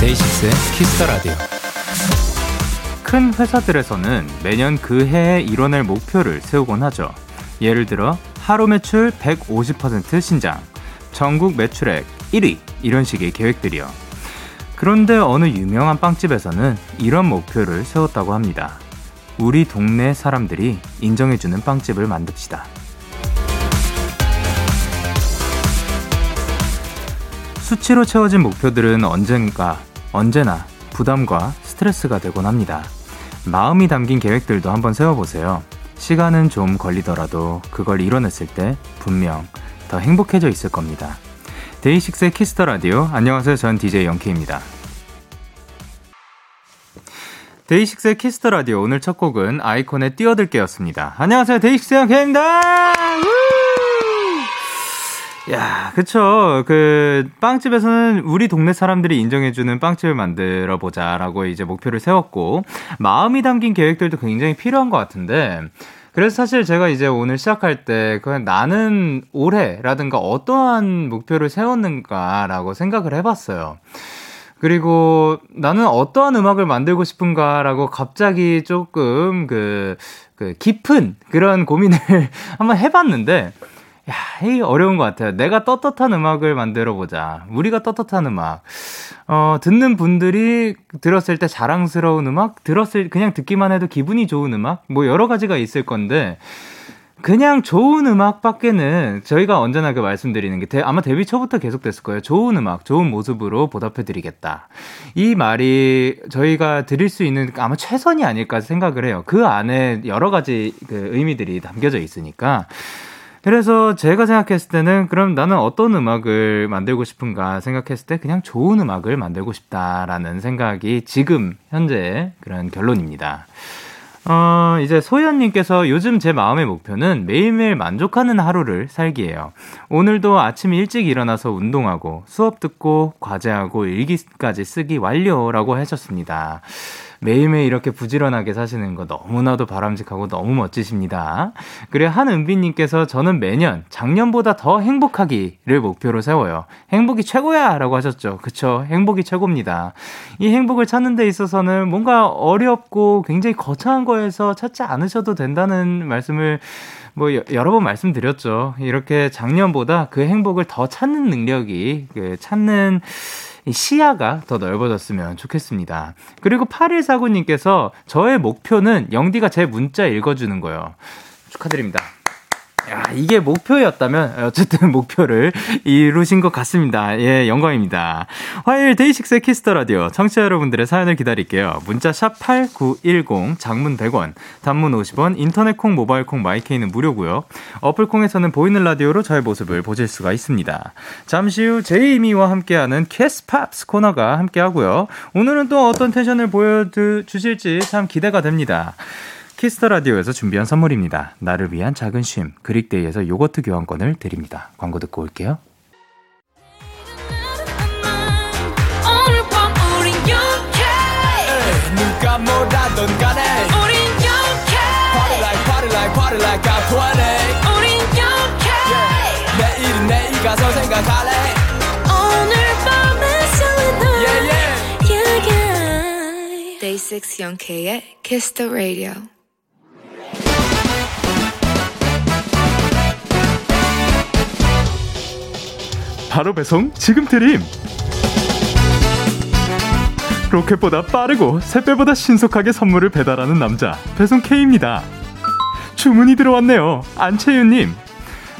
데이식스의 Kiss the Radio. 큰 회사들에서는 매년 그 해에 이뤄낼 목표를 세우곤 하죠. 예를 들어 하루 매출 150% 신장, 전국 매출액 1위 이런 식의 계획들이요. 그런데 어느 유명한 빵집에서는 이런 목표를 세웠다고 합니다. 우리 동네 사람들이 인정해주는 빵집을 만듭시다. 수치로 채워진 목표들은 언젠가 언제나 부담과 스트레스가 되곤 합니다. 마음이 담긴 계획들도 한번 세워보세요. 시간은 좀 걸리더라도 그걸 이뤄냈을 때 분명 더 행복해져 있을 겁니다. 데이식스의 Kiss the Radio. 안녕하세요. 전 DJ 영케이입니다. 데이식스의 Kiss the Radio. 오늘 첫 곡은 아이콘의 뛰어들게였습니다. 안녕하세요. 데이식스 영케이입니다. 야, 그쵸. 그, 빵집에서는 우리 동네 사람들이 인정해주는 빵집을 만들어 보자라고 이제 목표를 세웠고, 마음이 담긴 계획들도 굉장히 필요한 것 같은데, 그래서 사실 제가 이제 오늘 시작할 때, 그냥 나는 올해라든가 어떠한 목표를 세웠는가라고 생각을 해봤어요. 그리고 나는 어떠한 음악을 만들고 싶은가라고 갑자기 조금 그, 그 깊은 그런 고민을 한번 해봤는데, 야, 이 어려운 것 같아요. 내가 떳떳한 음악을 만들어 보자. 우리가 떳떳한 음악. 어, 듣는 분들이 들었을 때 자랑스러운 음악, 들었을, 그냥 듣기만 해도 기분이 좋은 음악, 뭐 여러 가지가 있을 건데, 그냥 좋은 음악밖에는 저희가 언제나 그 말씀드리는 게 대, 아마 데뷔 초부터 계속됐을 거예요. 좋은 음악, 좋은 모습으로 보답해드리겠다. 이 말이 저희가 드릴 수 있는 아마 최선이 아닐까 생각을 해요. 그 안에 여러 가지 그 의미들이 담겨져 있으니까. 그래서 제가 생각했을 때는 그럼 나는 어떤 음악을 만들고 싶은가 생각했을 때 그냥 좋은 음악을 만들고 싶다라는 생각이 지금 현재 그런 결론입니다. 어, 이제 소연님께서 요즘 제 마음의 목표는 매일매일 만족하는 하루를 살기예요. 오늘도 아침 일찍 일어나서 운동하고 수업 듣고 과제하고 일기까지 쓰기 완료라고 하셨습니다. 매일매일 이렇게 부지런하게 사시는 거 너무나도 바람직하고 너무 멋지십니다. 그래 한은비님께서 저는 매년 작년보다 더 행복하기를 목표로 세워요. 행복이 최고야! 라고 하셨죠. 그쵸. 행복이 최고입니다. 이 행복을 찾는 데 있어서는 뭔가 어렵고 굉장히 거창한 거에서 찾지 않으셔도 된다는 말씀을 뭐 여러 번 말씀드렸죠. 이렇게 작년보다 그 행복을 더 찾는 능력이 그 찾는 시야가 더 넓어졌으면 좋겠습니다. 그리고 8149님께서 저의 목표는 영디가 제 문자 읽어주는 거예요. 축하드립니다. 야, 이게 목표였다면 어쨌든 목표를 이루신 것 같습니다. 예, 영광입니다. 화요일 데이식스의 Kiss the Radio 청취자 여러분들의 사연을 기다릴게요. 문자 샵 8910 장문 100원, 단문 50원, 인터넷 콩, 모바일 콩, 마이 K는 무료고요. 어플 콩에서는 보이는 라디오로 저의 모습을 보실 수가 있습니다. 잠시 후 제이미와 함께하는 Kiss Pops 코너가 함께 하고요. 오늘은 또 어떤 텐션을 보여 주실지 참 기대가 됩니다. Kiss the Radio에서 준비한 선물입니다. 나를 위한 작은 쉼, 그릭데이에서 요거트 교환권을 드립니다. 광고 듣고 올게요. 누가 뭐라던 간에 우린 영케 Party like party like party like I'm 20 우린 young해 내일은 내일 가서 생각할래 오늘 밤에 설레는 yeah, yeah. yeah, yeah. Day 6 영케의 Kiss the Radio 바로 배송 지금 드림. 로켓보다 빠르고 새배보다 신속하게 선물을 배달하는 남자 배송 K입니다. 주문이 들어왔네요. 안채윤님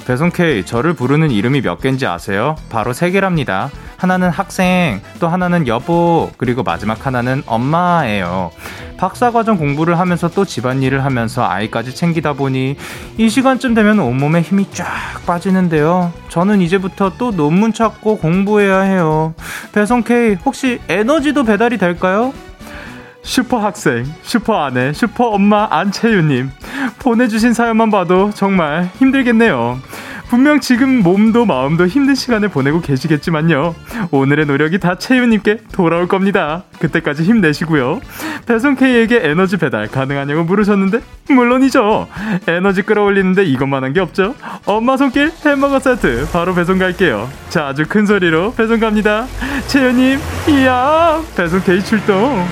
배송 K 저를 부르는 이름이 몇 개인지 아세요? 바로 세 개랍니다 하나는 학생, 또 하나는 여보, 그리고 마지막 하나는 엄마예요. 박사과정 공부를 하면서 또 집안일을 하면서 아이까지 챙기다 보니 이 시간쯤 되면 온몸에 힘이 쫙 빠지는데요. 저는 이제부터 또 논문 찾고 공부해야 해요. 배송 K, 혹시 에너지도 배달이 될까요? 슈퍼 학생, 슈퍼 아내, 슈퍼 엄마 안채유님. 보내주신 사연만 봐도 정말 힘들겠네요. 분명 지금 몸도 마음도 힘든 시간을 보내고 계시겠지만요. 오늘의 노력이 다 채윤님께 돌아올 겁니다. 그때까지 힘내시고요. 배송 K에게 에너지 배달 가능하냐고 물으셨는데 물론이죠. 에너지 끌어올리는데 이것만 한 게 없죠. 엄마 손길 햄버거 세트 바로 배송 갈게요. 자 아주 큰 소리로 배송 갑니다. 채윤님 이야 배송 K 출동.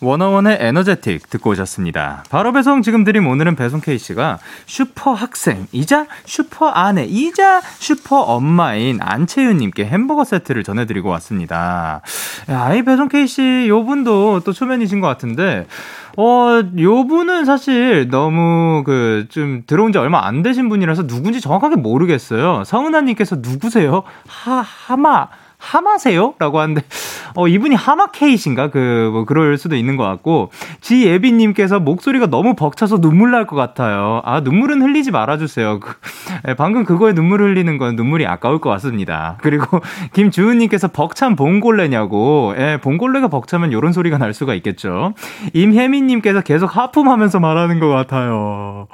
워너원의 Energetic 듣고 오셨습니다. 바로 배송 지금 드림 오늘은 배송 K 씨가 슈퍼 학생이자 슈퍼 아내이자 슈퍼 엄마인 안채윤님께 햄버거 세트를 전해드리고 왔습니다. 야, 이 배송 K 씨 요 분도 또 초면이신 것 같은데 어, 요 분은 사실 너무 그 좀 들어온 지 얼마 안 되신 분이라서 누군지 정확하게 모르겠어요. 성은아님께서 누구세요? 하, 하마. 하마세요? 라고 하는데, 어, 이분이 하마케이신가? 그, 뭐, 그럴 수도 있는 것 같고, 지예비님께서 목소리가 너무 벅차서 눈물 날 것 같아요. 아, 눈물은 흘리지 말아주세요. 그, 예, 방금 그거에 눈물 흘리는 건 눈물이 아까울 것 같습니다. 그리고, 김주은님께서 벅찬 봉골레냐고, 예, 봉골레가 벅차면 요런 소리가 날 수가 있겠죠. 임혜민님께서 계속 하품하면서 말하는 것 같아요.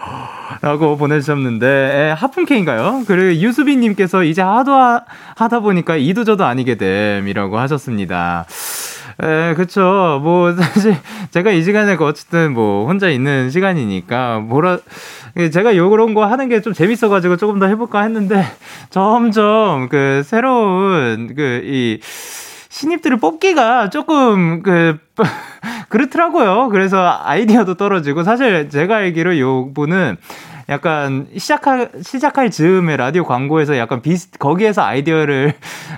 라고 보내주셨는데, 예, 하품케인가요? 그리고 유수빈님께서 이제 하도 하, 하다 보니까 이도저도 안 아니게 됨이라고 하셨습니다. 에, 그쵸. 뭐, 사실, 제가 이 시간에 어쨌든 뭐, 혼자 있는 시간이니까, 뭐라, 제가 요런 거 하는 게 좀 재밌어가지고 조금 더 해볼까 했는데, 점점 그, 새로운, 그, 이, 신입들을 뽑기가 조금, 그, 그렇더라고요. 그래서 아이디어도 떨어지고, 사실 제가 알기로 요 분은, 약간 시작할 시작할 즈음에 라디오 광고에서 약간 비슷 거기에서 아이디어를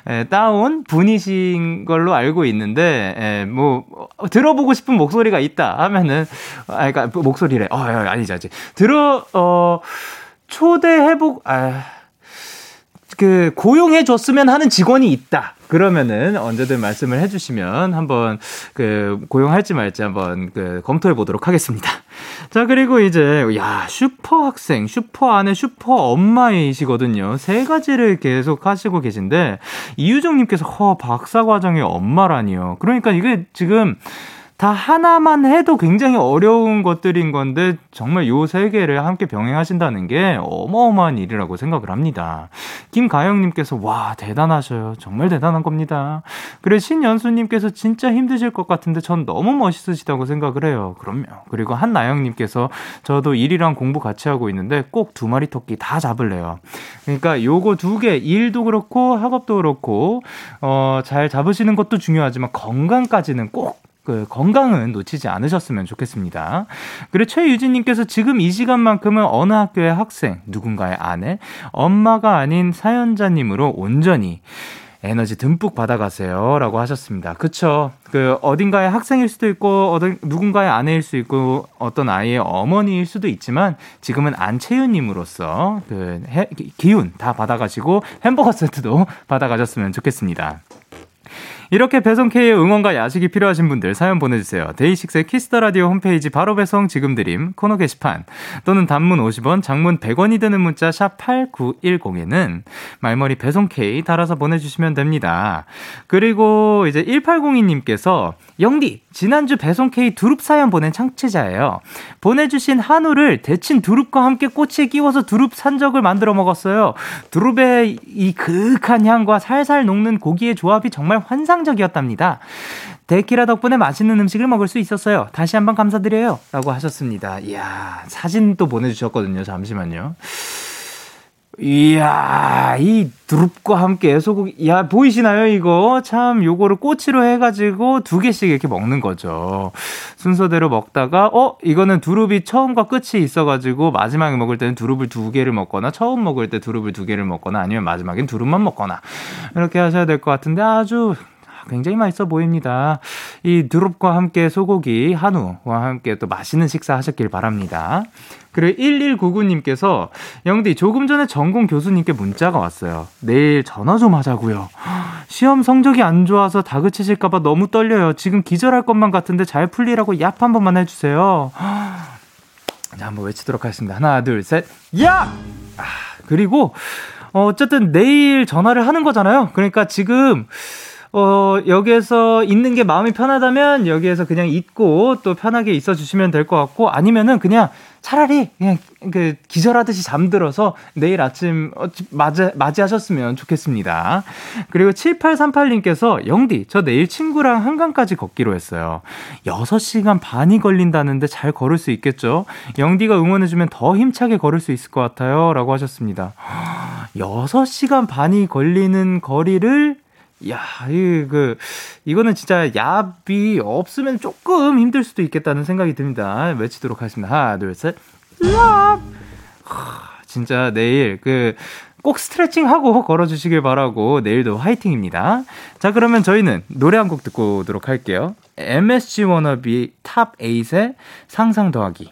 에, 따온 분이신 걸로 알고 있는데 에, 뭐 들어보고 싶은 목소리가 있다 하면은 아 그러니까 목소리래. 어 아니지 아니지. 들어 어 초대해보 아그 고용해 줬으면 하는 직원이 있다. 그러면은 언제든 말씀을 해주시면 한번 그 고용할지 말지 한번 그 검토해 보도록 하겠습니다. 자 그리고 이제 야 슈퍼 학생, 슈퍼 아내, 슈퍼 엄마이시거든요. 세 가지를 계속 하시고 계신데 이유정님께서 허 박사 과정의 엄마라니요. 그러니까 이게 지금 다 하나만 해도 굉장히 어려운 것들인 건데 정말 요 세 개를 함께 병행하신다는 게 어마어마한 일이라고 생각을 합니다. 김가영님께서 와 대단하셔요. 정말 대단한 겁니다. 그래 신연수님께서 진짜 힘드실 것 같은데 전 너무 멋있으시다고 생각을 해요. 그럼요. 그리고 한나영님께서 저도 일이랑 공부 같이 하고 있는데 꼭 두 마리 토끼 다 잡을래요. 그러니까 요거 두 개 일도 그렇고 학업도 그렇고 어 잘 잡으시는 것도 중요하지만 건강까지는 꼭 그 건강은 놓치지 않으셨으면 좋겠습니다. 그리고 최유진님께서 지금 이 시간만큼은 어느 학교의 학생, 누군가의 아내, 엄마가 아닌 사연자님으로 온전히 에너지 듬뿍 받아가세요. 라고 하셨습니다. 그쵸. 그, 어딘가의 학생일 수도 있고, 어떤, 누군가의 아내일 수 있고, 어떤 아이의 어머니일 수도 있지만, 지금은 안채윤님으로서 그, 해, 기운 다 받아가시고, 햄버거 세트도 받아가셨으면 좋겠습니다. 이렇게 배송 K의 응원과 야식이 필요하신 분들 사연 보내주세요. 데이식스의 Kiss the Radio 홈페이지 바로 배송 지금 드림 코너 게시판 또는 단문 50원, 장문 100원이 드는 문자 샵 #8910에는 말머리 배송 K 달아서 보내주시면 됩니다. 그리고 이제 1802님께서 영디 지난주 배송 K 두릅 사연 보낸 청취자예요. 보내주신 한우를 데친 두릅과 함께 꼬치에 끼워서 두릅 산적을 만들어 먹었어요. 두릅의 이 그윽한 향과 살살 녹는 고기의 조합이 정말 환상 적이었답니다. 데키라 덕분에 맛있는 음식을 먹을 수 있었어요. 다시 한번 감사드려요. 라고 하셨습니다. 이야, 사진도 보내주셨거든요. 잠시만요. 이야, 이 두릅과 함께 소고기, 야, 보이시나요, 이거? 참, 요거를 꼬치로 해가지고 두 개씩 이렇게 먹는 거죠. 순서대로 먹다가, 어, 이거는 두릅이 처음과 끝이 있어가지고 마지막에 먹을 때는 두릅을 두 개를 먹거나, 처음 먹을 때 두릅을 두 개를 먹거나, 아니면 마지막엔 두릅만 먹거나, 이렇게 하셔야 될 것 같은데 아주 굉장히 맛있어 보입니다. 이 드롭과 함께 소고기 한우와 함께 또 맛있는 식사 하셨길 바랍니다. 그리고 1199님께서 영디 조금 전에 전공 교수님께 문자가 왔어요. 내일 전화 좀 하자고요. 시험 성적이 안 좋아서 다그치실까봐 너무 떨려요. 지금 기절할 것만 같은데 잘 풀리라고 얍 한 번만 해주세요. 자, 한번 외치도록 하겠습니다. 하나, 둘, 셋, 야! 아, 그리고, 어, 어쨌든 내일 전화를 하는 거잖아요. 그러니까 지금, 어, 여기에서 있는 게 마음이 편하다면 여기에서 그냥 있고 또 편하게 있어 주시면 될 것 같고 아니면은 그냥 차라리 그냥 그 기절하듯이 잠들어서 내일 아침 어, 맞이, 맞이하셨으면 좋겠습니다. 그리고 7838님께서 영디, 저 내일 친구랑 한강까지 걷기로 했어요. 6시간 반이 걸린다는데 잘 걸을 수 있겠죠? 영디가 응원해주면 더 힘차게 걸을 수 있을 것 같아요. 라고 하셨습니다. 6시간 반이 걸리는 거리를 야, 이, 그, 이거는 진짜 야비 없으면 조금 힘들 수도 있겠다는 생각이 듭니다. 외치도록 하겠습니다. 하나, 둘, 셋. 야! 진짜 내일 그, 꼭 스트레칭 하고 걸어주시길 바라고 내일도 화이팅입니다. 자, 그러면 저희는 노래 한 곡 듣고 오도록 할게요. MSG 워너비 TOP 8의 상상 더하기.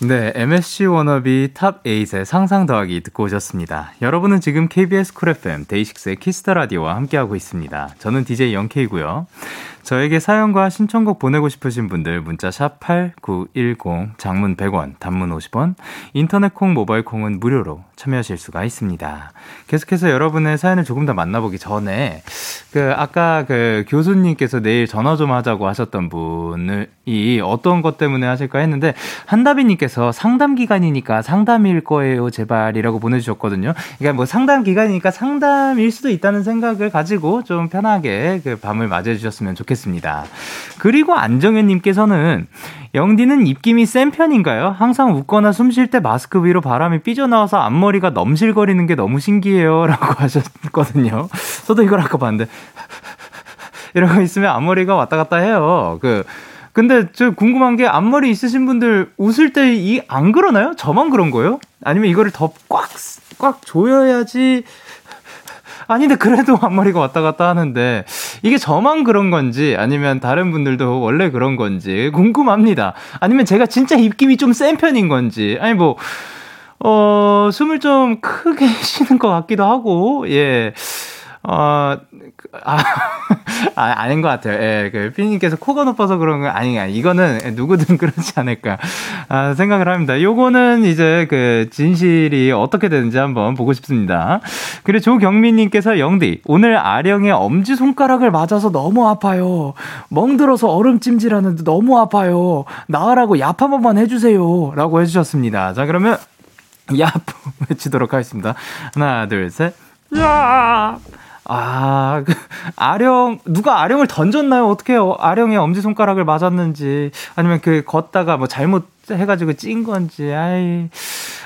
네, MSG 워너비 TOP 8의 상상 더하기 듣고 오셨습니다. 여러분은 지금 KBS 쿨 FM 데이식스의 Kiss the Radio와 함께하고 있습니다. 저는 DJ 영케이고요. 저에게 사연과 신청곡 보내고 싶으신 분들 문자 샵 8910 장문 100원 단문 50원 인터넷 콩 모바일 콩은 무료로 참여하실 수가 있습니다. 계속해서 여러분의 사연을 조금 더 만나보기 전에 그 아까 그 교수님께서 내일 전화 좀 하자고 하셨던 분을 이 어떤 것 때문에 하실까 했는데 한다비님께서 상담 기간이니까 상담일 거예요 제발이라고 보내주셨거든요. 그러니까 뭐 상담 기간이니까 상담일 수도 있다는 생각을 가지고 좀 편하게 그 밤을 맞이해 주셨으면 좋겠습니다. 그리고 안정현님께서는 영디는 입김이 센 편인가요? 항상 웃거나 숨 쉴 때 마스크 위로 바람이 삐져나와서 앞머리가 넘실거리는 게 너무 신기해요. 라고 하셨거든요. 저도 이걸 아까 봤는데. 이러고 있으면 앞머리가 왔다 갔다 해요. 그, 근데 저 궁금한 게 앞머리 있으신 분들 웃을 때 이 안 그러나요? 저만 그런 거예요? 아니면 이거를 더 꽉, 꽉 조여야지 아닌데 그래도 앞머리가 왔다 갔다 하는데 이게 저만 그런 건지 아니면 다른 분들도 원래 그런 건지 궁금합니다. 아니면 제가 진짜 입김이 좀 센 편인 건지 아니 뭐 어, 숨을 좀 크게 쉬는 것 같기도 하고, 예. 어, 아, 아, 아닌 것 같아요. 예, 그, 피디님께서 코가 높아서 그런 건 아니, 아니, 이거는 누구든 그렇지 않을까, 아, 생각을 합니다. 요거는 이제 그, 진실이 어떻게 되는지 한번 보고 싶습니다. 그리고 조경민님께서 영디, 오늘 아령의 엄지손가락을 맞아서 너무 아파요. 멍들어서 얼음찜질하는데 너무 아파요. 나으라고 얍 한 번만 해주세요. 라고 해주셨습니다. 자, 그러면, 얍! 외치도록 하겠습니다. 하나, 둘, 셋. 야! 아, 그, 아령, 누가 아령을 던졌나요? 어떻게 아령의 엄지손가락을 맞았는지, 아니면 그, 걷다가 뭐 잘못 해가지고 찐 건지, 아이.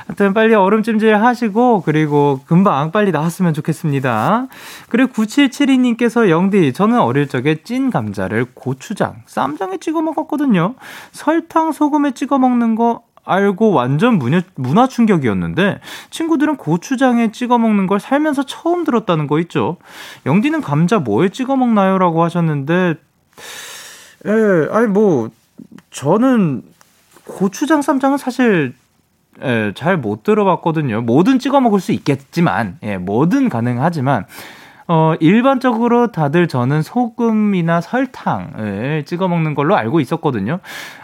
하여튼 빨리 얼음찜질 하시고, 그리고 금방 빨리 나왔으면 좋겠습니다. 그리고 9772님께서 영디, 저는 어릴 적에 찐 감자를 고추장, 쌈장에 찍어 먹었거든요. 설탕, 소금에 찍어 먹는 거 알고 완전 문화, 문화 충격이었는데 친구들은 고추장에 찍어 먹는 걸 살면서 처음 들었다는 거 있죠. 영디는 감자 뭐에 찍어 먹나요? 라고 하셨는데 예, 아니 뭐 저는 고추장 쌈장은 사실 예, 잘 못 들어봤거든요. 뭐든 찍어 먹을 수 있겠지만 예, 뭐든 가능하지만 어, 일반적으로 다들 저는 소금이나 설탕을 찍어 먹는 걸로 알고 있었거든요.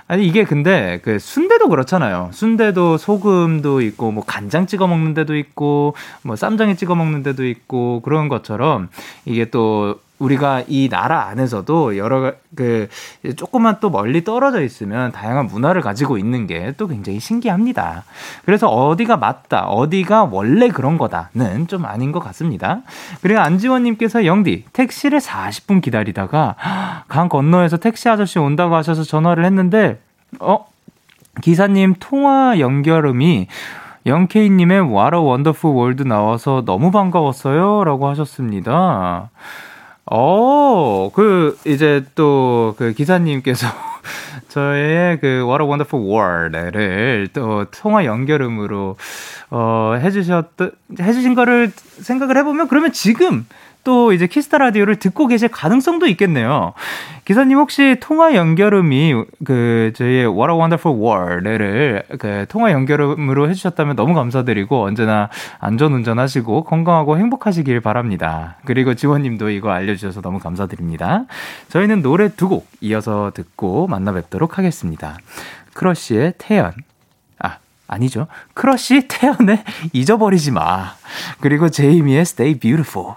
아니 이게 근데 그 순대도 그렇잖아요. 순대도 소금도 있고 뭐 간장 찍어 먹는 데도 있고 뭐 쌈장에 찍어 먹는 데도 있고 그런 것처럼 이게 또 우리가 이 나라 안에서도 여러 그 조금만 또 멀리 떨어져 있으면 다양한 문화를 가지고 있는 게 또 굉장히 신기합니다. 그래서 어디가 맞다, 어디가 원래 그런 거다는 좀 아닌 것 같습니다. 그리고 안지원님께서 영디 택시를 40분 기다리다가 강 건너에서 택시 아저씨 온다고 하셔서 전화를 했는데 어 기사님 통화 연결음이 영케이님의 What a Wonderful World 나와서 너무 반가웠어요. 라고 하셨습니다. 어, 그, 이제 또 그 기사님께서 저의 그 What a Wonderful World를 또 통화 연결음으로 어, 해주셨, 해주신 거를 생각을 해보면 그러면 지금 또 이제 키스타 라디오를 듣고 계실 가능성도 있겠네요. 기사님 혹시 통화 연결음이 그 저희의 What a Wonderful World를 그 통화 연결음으로 해주셨다면 너무 감사드리고 언제나 안전 운전하시고 건강하고 행복하시길 바랍니다. 그리고 지원님도 이거 알려주셔서 너무 감사드립니다. 저희는 노래 두 곡 이어서 듣고 만나 뵙도록 하겠습니다. 크러쉬의 태연. 아, 아니죠. 크러쉬 태연의 잊어버리지 마. 그리고 제이미의 Stay Beautiful.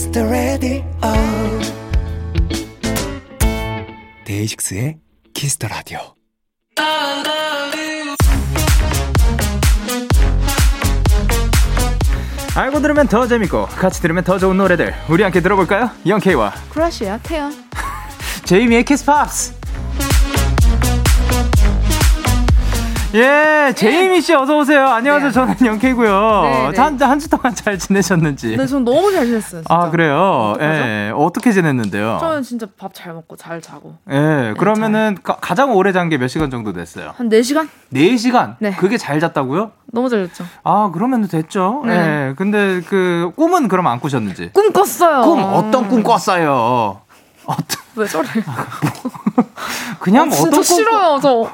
Kiss the Radio 데이식스의 Kiss the Radio. 알고 들으면 더 재밌고 같이 들으면 더 좋은 노래들 우리 함께 들어볼까요? 영케이와. 크러쉬야 태연. 제이미의 Kiss Pops 예, 제이미 씨 어서 오세요. 안녕하세요. 네. 저는 영케이고요. 네, 네. 한한 주 동안 잘 지내셨는지. 네, 전 너무 잘 지냈어요. 진짜. 아 그래요? 예, 어떻게 지냈는데요? 저는 진짜 밥 잘 먹고 잘 자고. 예, 네, 그러면은 잘. 가장 오래 잔 게 몇 시간 정도 됐어요? 한 4 시간? 4 시간? 네. 그게 잘 잤다고요? 너무 잘 잤죠. 아, 그러면 됐죠. 네. 예. 근데 그 꿈은 그럼 안 꾸셨는지? 꿈 꿨어요. 꿈 어떤 꿈 꿨어요? 어떤 왜 저래? 그냥 아, 진짜 싫어요. 저,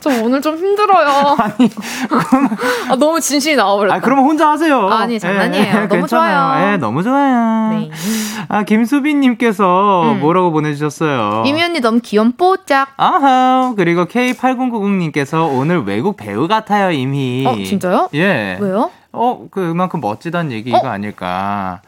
저 오늘 좀 힘들어요. 아니, 그럼 아, 너무 진심이 나와버렸다. 아, 그러면 혼자 하세요. 아니, 장난이에요. 예, 너무 괜찮아요. 좋아요. 예, 너무 좋아요. 네. 아, 김수빈님께서 음. 뭐라고 보내주셨어요? 이미 언니 너무 귀염 뽀짝. 아하. 그리고 K8090님께서 오늘 외국 배우 같아요, 이미. 어, 진짜요? 예. 왜요? 어, 그만큼 멋지다는 얘기가 어? 아닐까.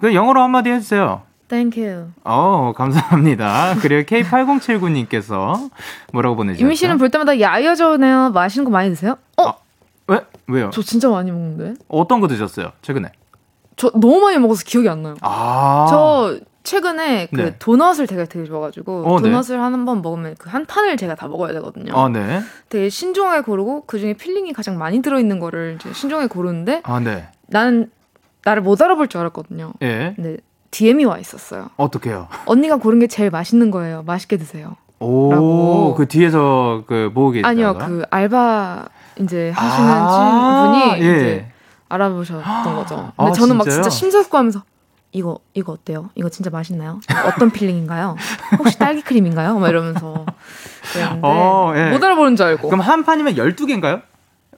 그 영어로 한마디 해주세요. Thank you. 어, 감사합니다. 그리고 K8079님께서 뭐라고 보내주셨죠? 유미 씨는 볼 때마다 야위어지네요. 맛있는 거 많이 드세요? 어? 아, 왜? 왜요? 저 진짜 많이 먹는데. 어떤 거 드셨어요? 최근에? 저 너무 많이 먹어서 기억이 안 나요. 아. 저 최근에 그 네. 도넛을 되게 되게 좋아가지고 어, 네. 도넛을 네. 한번 먹으면 그 한 판을 제가 다 먹어야 되거든요. 아, 네. 되게 신중하게 고르고 그 중에 filling이 가장 많이 들어있는 거를 이제 신중하게 고르는데 아, 네. 나는 나를 못 알아볼 줄 알았거든요. 예. 근데 DM이 와 있었어요. 어떻게요? 언니가 고른 게 제일 맛있는 거예요. 맛있게 드세요. 오, 라고. 그 뒤에서 그 계시다 아니요, 그 알바 이제 하시는 아~ 분이 예. 이제 알아보셨던 거죠. 근데 아, 저는 막 진짜 심사숙고하면서 이거 이거 어때요? 이거 진짜 맛있나요? 어떤 필링인가요? 혹시 딸기 크림인가요? 막 이러면서 그랬는데 어, 예. 못 알아보는 줄 알고. 그럼 한 판이면 12개인가요?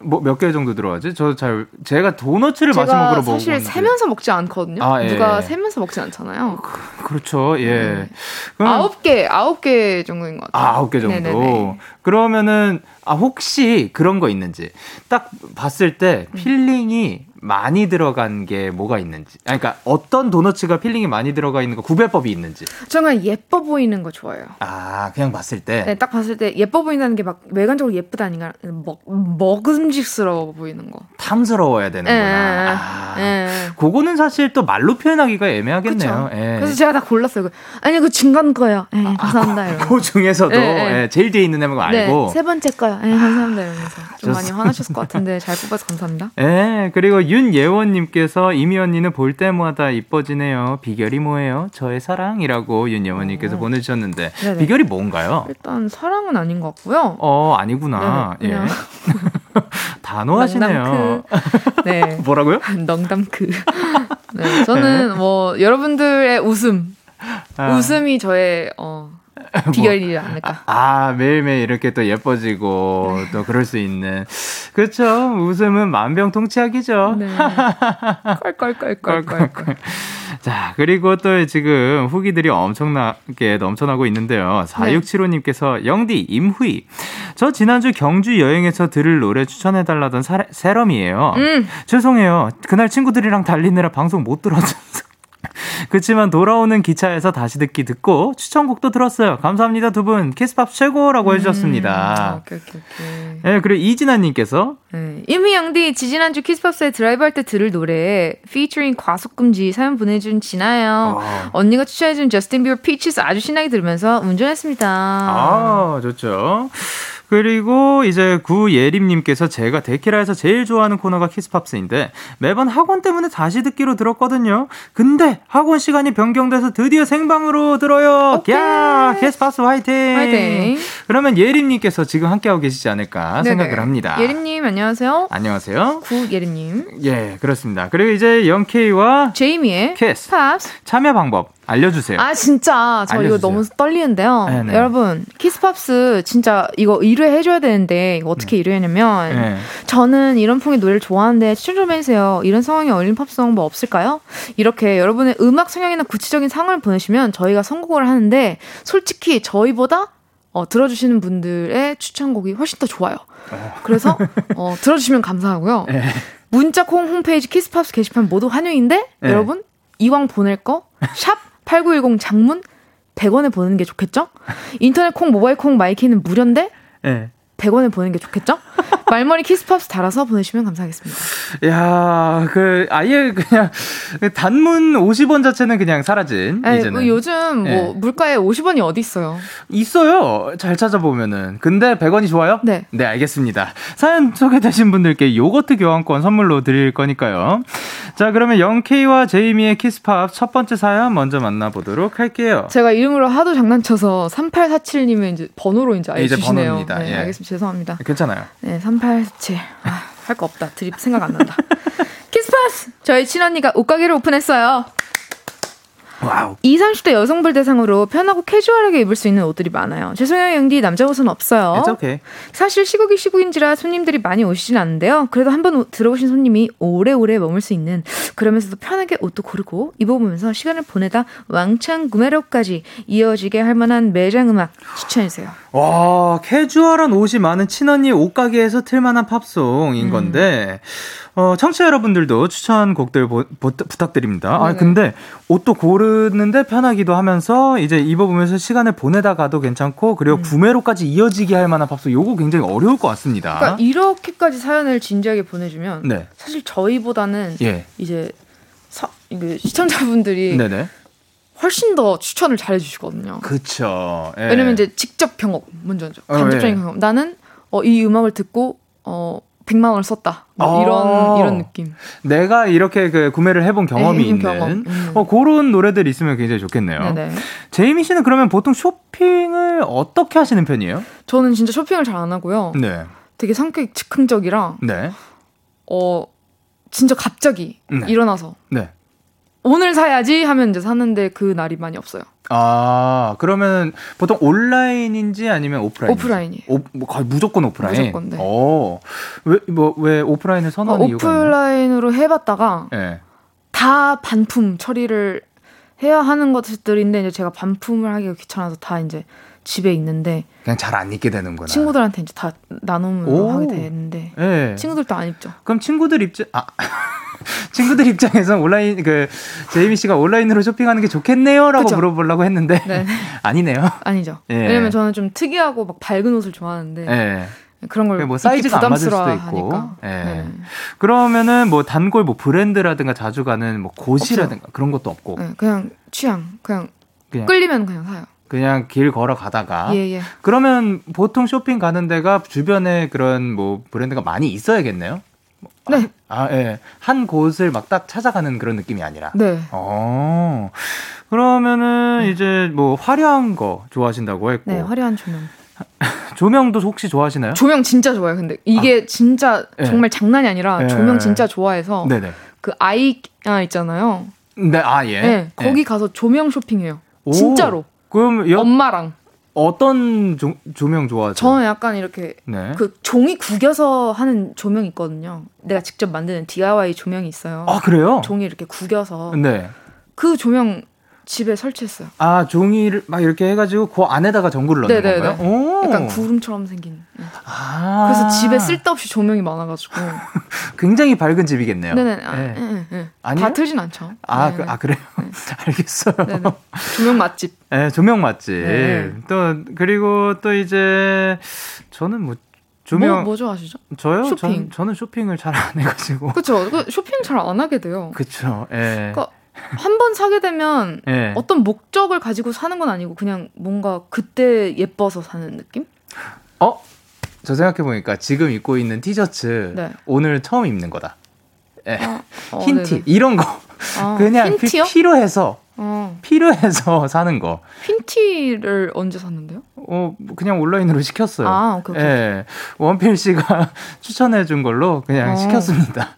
뭐몇 개 정도 들어가지? 저 잘 제가 도너츠를 마지 먹으러 먹어 사실 세면서 먹지 않거든요. 아, 예. 누가 세면서 먹지 않잖아요. 그, 렇죠 예. 음. 아홉 개 아홉 개 정도인 것 같아요. 아, 아홉 개 정도. 네네네. 그러면은 아 혹시 그런 거 있는지 딱 봤을 때 음. filling이 많이 들어간 게 뭐가 있는지. 아, 그러니까 어떤 도너츠가 filling이 많이 들어가 있는 거 구별법이 있는지. 저는 예뻐 보이는 거 좋아해요. 아, 그냥 봤을 때. 네, 딱 봤을 때 예뻐 보인다는 게 막 외관적으로 예쁘다니까 먹 먹음직스러워 보이는 거. 탐스러워야 되는구나. 네, 아, 네. 그거는 사실 또 말로 표현하기가 애매하겠네요. 예. 그래서 제가 다 골랐어요. 아니 그 중간 거요. 예, 아, 감사합니다. 아, 그, 그 중에서도 예, 제일 뒤에 있는 애거 알고. 네, 세 번째 거요. 예, 감사합니다. 이러면서 좀 많이 화나셨을 것 같은데 잘 뽑아서 감사합니다. 예, 그리고 윤예원님께서 이미 언니는 볼 때마다 이뻐지네요. 비결이 뭐예요? 저의 사랑이라고 윤예원님께서 어. 보내주셨는데 네네. 비결이 뭔가요? 일단 사랑은 아닌 것 같고요. 어 아니구나. 네, 예. 단호하시네요. 네. 뭐라고요? 넝담크. 네, 저는 네. 뭐 여러분들의 웃음, 아. 웃음이 저의 어. 비결이지 뭐, 않을까. 아, 아, 매일매일 이렇게 또 예뻐지고 네. 또 그럴 수 있는. 그렇죠. 웃음은 만병통치약이죠. 네. 껄껄껄껄껄. 자, 그리고 또 지금 후기들이 엄청나게 넘쳐나고 있는데요. 4675님께서 영디, 임후이. 저 지난주 경주 여행에서 들을 노래 추천해달라던 사람이에요. 음. 죄송해요. 그날 친구들이랑 달리느라 방송 못 들었어요. 그치만 돌아오는 기차에서 다시 듣기 듣고 추천곡도 들었어요. 감사합니다 두 분. 키스팝 최고라고 음, 해주셨습니다. 오케이, 오케이, 오케이. 네, 그리고 이진아님께서 네. 임희영디 지지난주 키스팝스에 드라이브 할 때 들을 노래 피처링 과속금지 사연 보내준 진아요. 아. 언니가 추천해준 저스틴 비버 Peaches 아주 신나게 들으면서 운전했습니다. 아 좋죠. 그리고 이제 구예림님께서 제가 데키라에서 제일 좋아하는 코너가 키스팝스인데 매번 학원 때문에 다시 듣기로 들었거든요. 근데 학원 시간이 변경돼서 드디어 생방으로 들어요. 오케이. 야 키스팝스 화이팅. 화이팅. 그러면 예림님께서 지금 함께하고 계시지 않을까 네네. 생각을 합니다. 예림님 안녕하세요. 안녕하세요. 구예림님. 예 그렇습니다. 그리고 이제 영케이와 제이미의 키스팝스 참여 방법 알려주세요. 아 진짜 저 알려주세요. 이거 너무 떨리는데요. 네네. 여러분 키스팝스 진짜 이거 1회 해줘야 되는데 이거 어떻게 네. 1회 하냐면 네. 저는 이런 풍의 노래를 좋아하는데 추천 좀 해주세요. 이런 상황에 어울리는 팝송 뭐 없을까요? 이렇게 여러분의 음악 성향이나 구체적인 상황을 보내시면 저희가 선곡을 하는데 솔직히 저희보다 어, 들어주시는 분들의 추천곡이 훨씬 더 좋아요. 어. 그래서 어, 들어주시면 감사하고요. 네. 문자 콩 홈페이지 키스팝스 게시판 모두 환영인데 네. 여러분 이왕 보낼 거 샵 8910 장문 100원에 보내는 게 좋겠죠? 인터넷 콩, 모바일 콩, 마이케이는 무료인데 네. 100원에 보내는 게 좋겠죠? 말머리 키스팝스 달아서 보내시면 감사하겠습니다. 야, 그 아예 그냥 단문 50원 자체는 그냥 사라진 에이, 이제는. 뭐 요즘 뭐 네. 물가에 50원이 어디 있어요? 있어요. 잘 찾아보면은. 근데 100원이 좋아요? 네. 네, 알겠습니다. 사연 소개되신 분들께 요거트 교환권 선물로 드릴 거니까요. 자, 그러면 영케이와 제이미의 키스팝 첫 번째 사연 먼저 만나보도록 할게요. 제가 이름으로 하도 장난쳐서 3847님의 이제 번호로 이제 알려주시네요. 이제. 네, 예. 알겠습니다. 죄송합니다. 괜찮아요. 네, 3847. 아, 할 거 없다. 드립 생각 안 난다. 키스팝스! 저희 친언니가 옷가게를 오픈했어요. Wow. 20, 30대 여성분 대상으로 편하고 캐주얼하게 입을 수 있는 옷들이 많아요. 죄송해요, 영디. 남자 옷은 없어요. Okay. 사실 시국이 시국인지라 손님들이 많이 오시진 않는데요. 그래도 한번 들어오신 손님이 오래오래 머물 수 있는 그러면서도 편하게 옷도 고르고 입어보면서 시간을 보내다 왕창 구매로까지 이어지게 할 만한 매장 음악 추천해주세요. 와, 캐주얼한 옷이 많은 친언니 옷가게에서 틀만한 팝송인 음. 건데, 어, 청취자 여러분들도 추천 곡들 보, 보, 부탁드립니다. 아, 근데 옷도 고르 는데 편하기도 하면서 이제 입어보면서 시간을 보내다 가도 괜찮고 그리고 음. 구매로까지 이어지게 할 만한 팝송 요거 굉장히 어려울 것 같습니다. 그러니까 이렇게까지 사연을 진지하게 보내주면 네. 사실 저희보다는 예. 이제 사, 시청자분들이 네네. 훨씬 더 추천을 잘해 주시거든요. 그렇죠. 예. 왜냐면 이제 직접 경험 먼저죠. 간접적인 어, 예. 경험. 나는 어, 이 음악을 듣고 어 100만 원을 썼다. 뭐 아~ 이런 이런 느낌. 내가 이렇게 그 구매를 해본 경험이 네, 있는 경험. 음. 어 그런 노래들이 있으면 굉장히 좋겠네요. 네네. 제이미 씨는 그러면 보통 쇼핑을 어떻게 하시는 편이에요? 저는 진짜 쇼핑을 잘 안 하고요. 네. 되게 성격이 즉흥적이라. 네. 어 진짜 갑자기 네. 일어나서. 네. 오늘 사야지 하면 이제 사는데 그 날이 많이 없어요. 아, 그러면 보통 온라인인지 아니면 오프라인? 오프라인이. 오, 뭐 거의 무조건 오프라인. 무조건. 네. 어. 왜, 뭐, 왜 오프라인을 선호하는 어, 이유가 오프라인으로 해봤다가 네. 다 반품 처리를 해야 하는 것들인데 이제 제가 반품을 하기가 귀찮아서 다 이제 집에 있는데 그냥 잘 안 입게 되는구나. 친구들한테 이제 다 나눔을 하게 되는데 네. 친구들도 안 입죠. 그럼 친구들 입장 아 친구들 입장에서 온라인 그 제이미 씨가 온라인으로 쇼핑하는 게 좋겠네요라고 그쵸? 물어보려고 했는데 네. 아니네요. 아니죠. 예. 왜냐면 저는 좀 특이하고 막 밝은 옷을 좋아하는데 예. 그런 걸뭐 사이즈가 안 맞을 수도 있고. 예. 네. 그러면은 뭐 단골 뭐 브랜드라든가 자주 가는 뭐 곳이라든가 없어요. 그런 것도 없고. 네, 그냥 취향 그냥, 그냥 끌리면 그냥 사요. 그냥 길 걸어 가다가 예, 예. 그러면 보통 쇼핑 가는 데가 주변에 그런 뭐 브랜드가 많이 있어야겠네요. 네. 아, 예. 한 곳을 막 딱 찾아가는 그런 느낌이 아니라. 네. 어. 그러면은 네. 이제 뭐 화려한 거 좋아하신다고 했고. 네, 화려한 조명. 조명도 혹시 좋아하시나요? 조명 진짜 좋아요. 근데 이게 아, 진짜 네. 정말 장난이 아니라 네. 조명 진짜 좋아해서 네네. 그 아이 아 있잖아요. 네, 아 예. 네, 거기 네. 가서 조명 쇼핑해요. 오, 진짜로. 그럼 여... 엄마랑. 어떤 조, 조명 좋아하세요? 저는 약간 이렇게 네. 그 종이 구겨서 하는 조명 있거든요. 내가 직접 만드는 DIY 조명이 있어요. 아 그래요? 종이 이렇게 구겨서. 네. 그 조명 집에 설치했어요. 아 종이를 막 이렇게 해가지고 그 안에다가 전구를 넣는 네네네. 건가요? 오. 약간 구름처럼 생긴. 아. 그래서 집에 쓸데없이 조명이 많아가지고. 굉장히 밝은 집이겠네요. 네네. 아, 네. 네. 네. 다 틀진 않죠. 아, 그, 아 그래요? 네. 알겠어요. 네네. 조명 맛집. 네, 조명 맛집. 네. 또 그리고 또 이제 저는 뭐 조명 뭐, 뭐 좋아하시죠? 저요? 쇼핑. 저, 는 쇼핑을 잘 안 해가지고. 그렇죠. 쇼핑 잘 안 하게 돼요. 그렇죠. 예. 그러니까 한 번 사게 되면 예. 어떤 목적을 가지고 사는 건 아니고 그냥 뭔가 그때 예뻐서 사는 느낌? 어? 저 생각해 보니까 지금 입고 있는 티셔츠 네. 오늘 처음 입는 거다. 예. 아, 어, 흰티. 이런 거 아, 그냥 피, 필요해서 어. 필요해서 사는 거. 흰티를 언제 샀는데요? 어, 그냥 온라인으로 시켰어요. 아, 오케이, 오케이. 예. 원필 씨가 추천해 준 걸로 그냥 어. 시켰습니다.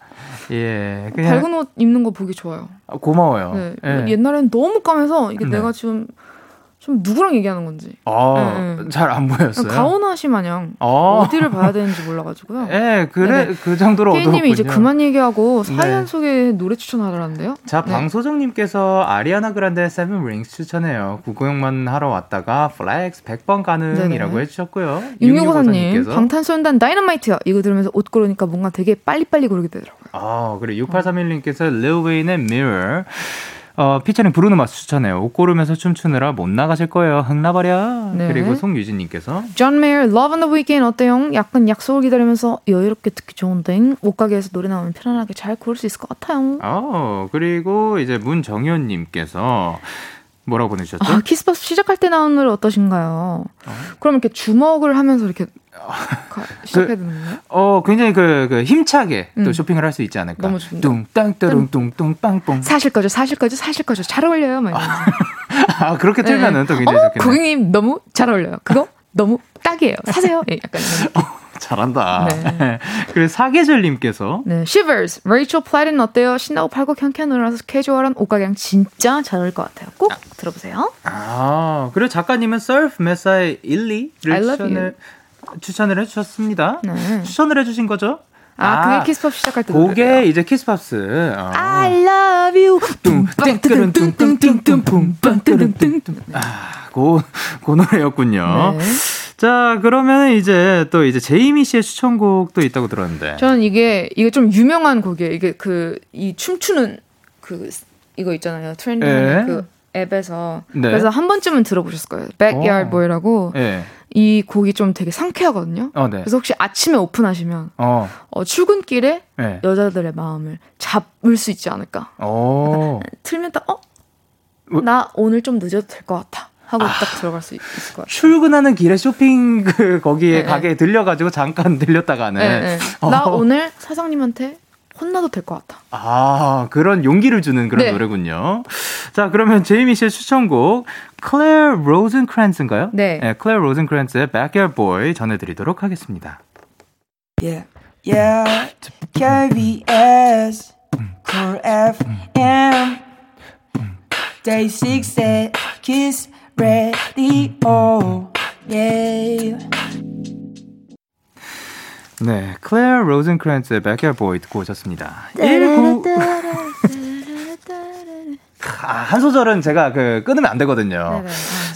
예. 그냥 밝은 옷 입는 거 보기 좋아요. 아, 고마워요. 네. 예. 옛날엔 너무 까매서 이게 네. 내가 지금 좀 누구랑 얘기하는 건지. 아, 네, 네. 잘안 보였어요. 가오나시 마냥 아. 어디를 봐야 되는지 몰라가지고요. 예, 그래 네네. 그 정도로 어두웠군요. 이제 그만 얘기하고 사연 네. 소개 노래 추천하더라는데요. 자, 네. 방소정님께서 아리아나 그란데 Seven Rings 추천해요. 구경만 하러 왔다가 flex 100번 가능이라고 해주셨고요. 윤유고사님 방탄소년단 Dynamite요. 이거 들으면서 옷 고르니까 뭔가 되게 빨리빨리 고르게 되더라고요. 아, 그래 6831님께서 릴 웨인의 Mirror 어, 피처링 브루노 마스 추천해요. 옷 고르면서 춤추느라 못 나가실 거예요. 흥나버려. 네. 그리고 송유진님께서 존 메이어 Love on the Weekend 어때요? 약간 약속을 기다리면서 여유롭게 듣기 좋은데 옷가게에서 노래 나오면 편안하게 잘 고를 수 있을 것 같아요. 어, 그리고 이제 문정현님께서 뭐라고 보내주셨죠? 아, 키스팝스 시작할 때 나온 노래 어떠신가요? 어? 그럼 이렇게 주먹을 하면서 이렇게 시작해야 되는 거예요? 어, 굉장히 그, 그 힘차게 음. 또 쇼핑을 할 수 있지 않을까. 너무 좋습니다. 뚱땅따릉 뚱뚱 빵뽕. 사실 거죠, 사실 거죠, 사실 거죠. 잘 어울려요, 막 아, 그렇게 네. 틀면은 또 굉장히 어, 좋겠네. 고객님 너무 잘 어울려요. 그거 너무 딱이에요. 사세요. 예, 약간 잘한다. 네. 그리고 사계절님께서 네, Shivers, 레이첼 플래튼 어때요? 신나고 밝은 노래라서 캐주얼한 옷가게랑 진짜 잘 어울릴 것 같아요. 꼭 아. 들어보세요. 아, 그리고 작가님은 Surf Mesa의 ily를 추천을, 추천을 해주셨습니다. 네. 추천을 해주신 거죠? 아, 아, 그게 키스팝 시작할 때 그게 노래예요. 이제 키스팝스. 어. I love you. 뚱뚱뚱뚱뚱뚱뚱뚱뚱뚱뚱. 아, 고, 고 노래였군요. 네. 자, 그러면 이제 또 이제 제이미 씨의 추천곡도 있다고 들었는데. 저는 이게 이게 좀 유명한 곡이에요. 이게 그 이 춤추는 그 이거 있잖아요. 트렌드 네. 그 앱에서 네. 그래서 한 번쯤은 들어보셨을 거예요. Backyard Boy라고 네. 이 곡이 좀 되게 상쾌하거든요. 어, 네. 그래서 혹시 아침에 오픈하시면 어. 어, 출근길에 네. 여자들의 마음을 잡을 수 있지 않을까. 오. 틀면 딱 어? 나 오늘 좀 늦어도 될 것 같아. 하고 아, 딱 들어갈 수 있을 것 같아요. 출근하는 길에 쇼핑 그 거기에 네, 네. 가게에 들려가지고 잠깐 들렸다가는 네, 네. 어. 나 오늘 사장님한테 혼나도 될 것 같아. 아, 그런 용기를 주는 그런 네. 노래군요. 자, 그러면 제이미 씨의 추천곡 클레어 로즌크란츠인가요? 네. 네 클레어 로즌크란츠의 Backyard Boy 전해드리도록 하겠습니다. Yeah, yeah, KBS, Cool FM, Day 6 at Kiss Radio, yeah. 네, 클레어 Backyard Boy 듣고 오셨습니다. 19... 아, 한 소절은 제가 그 끊으면 안 되거든요. 네네.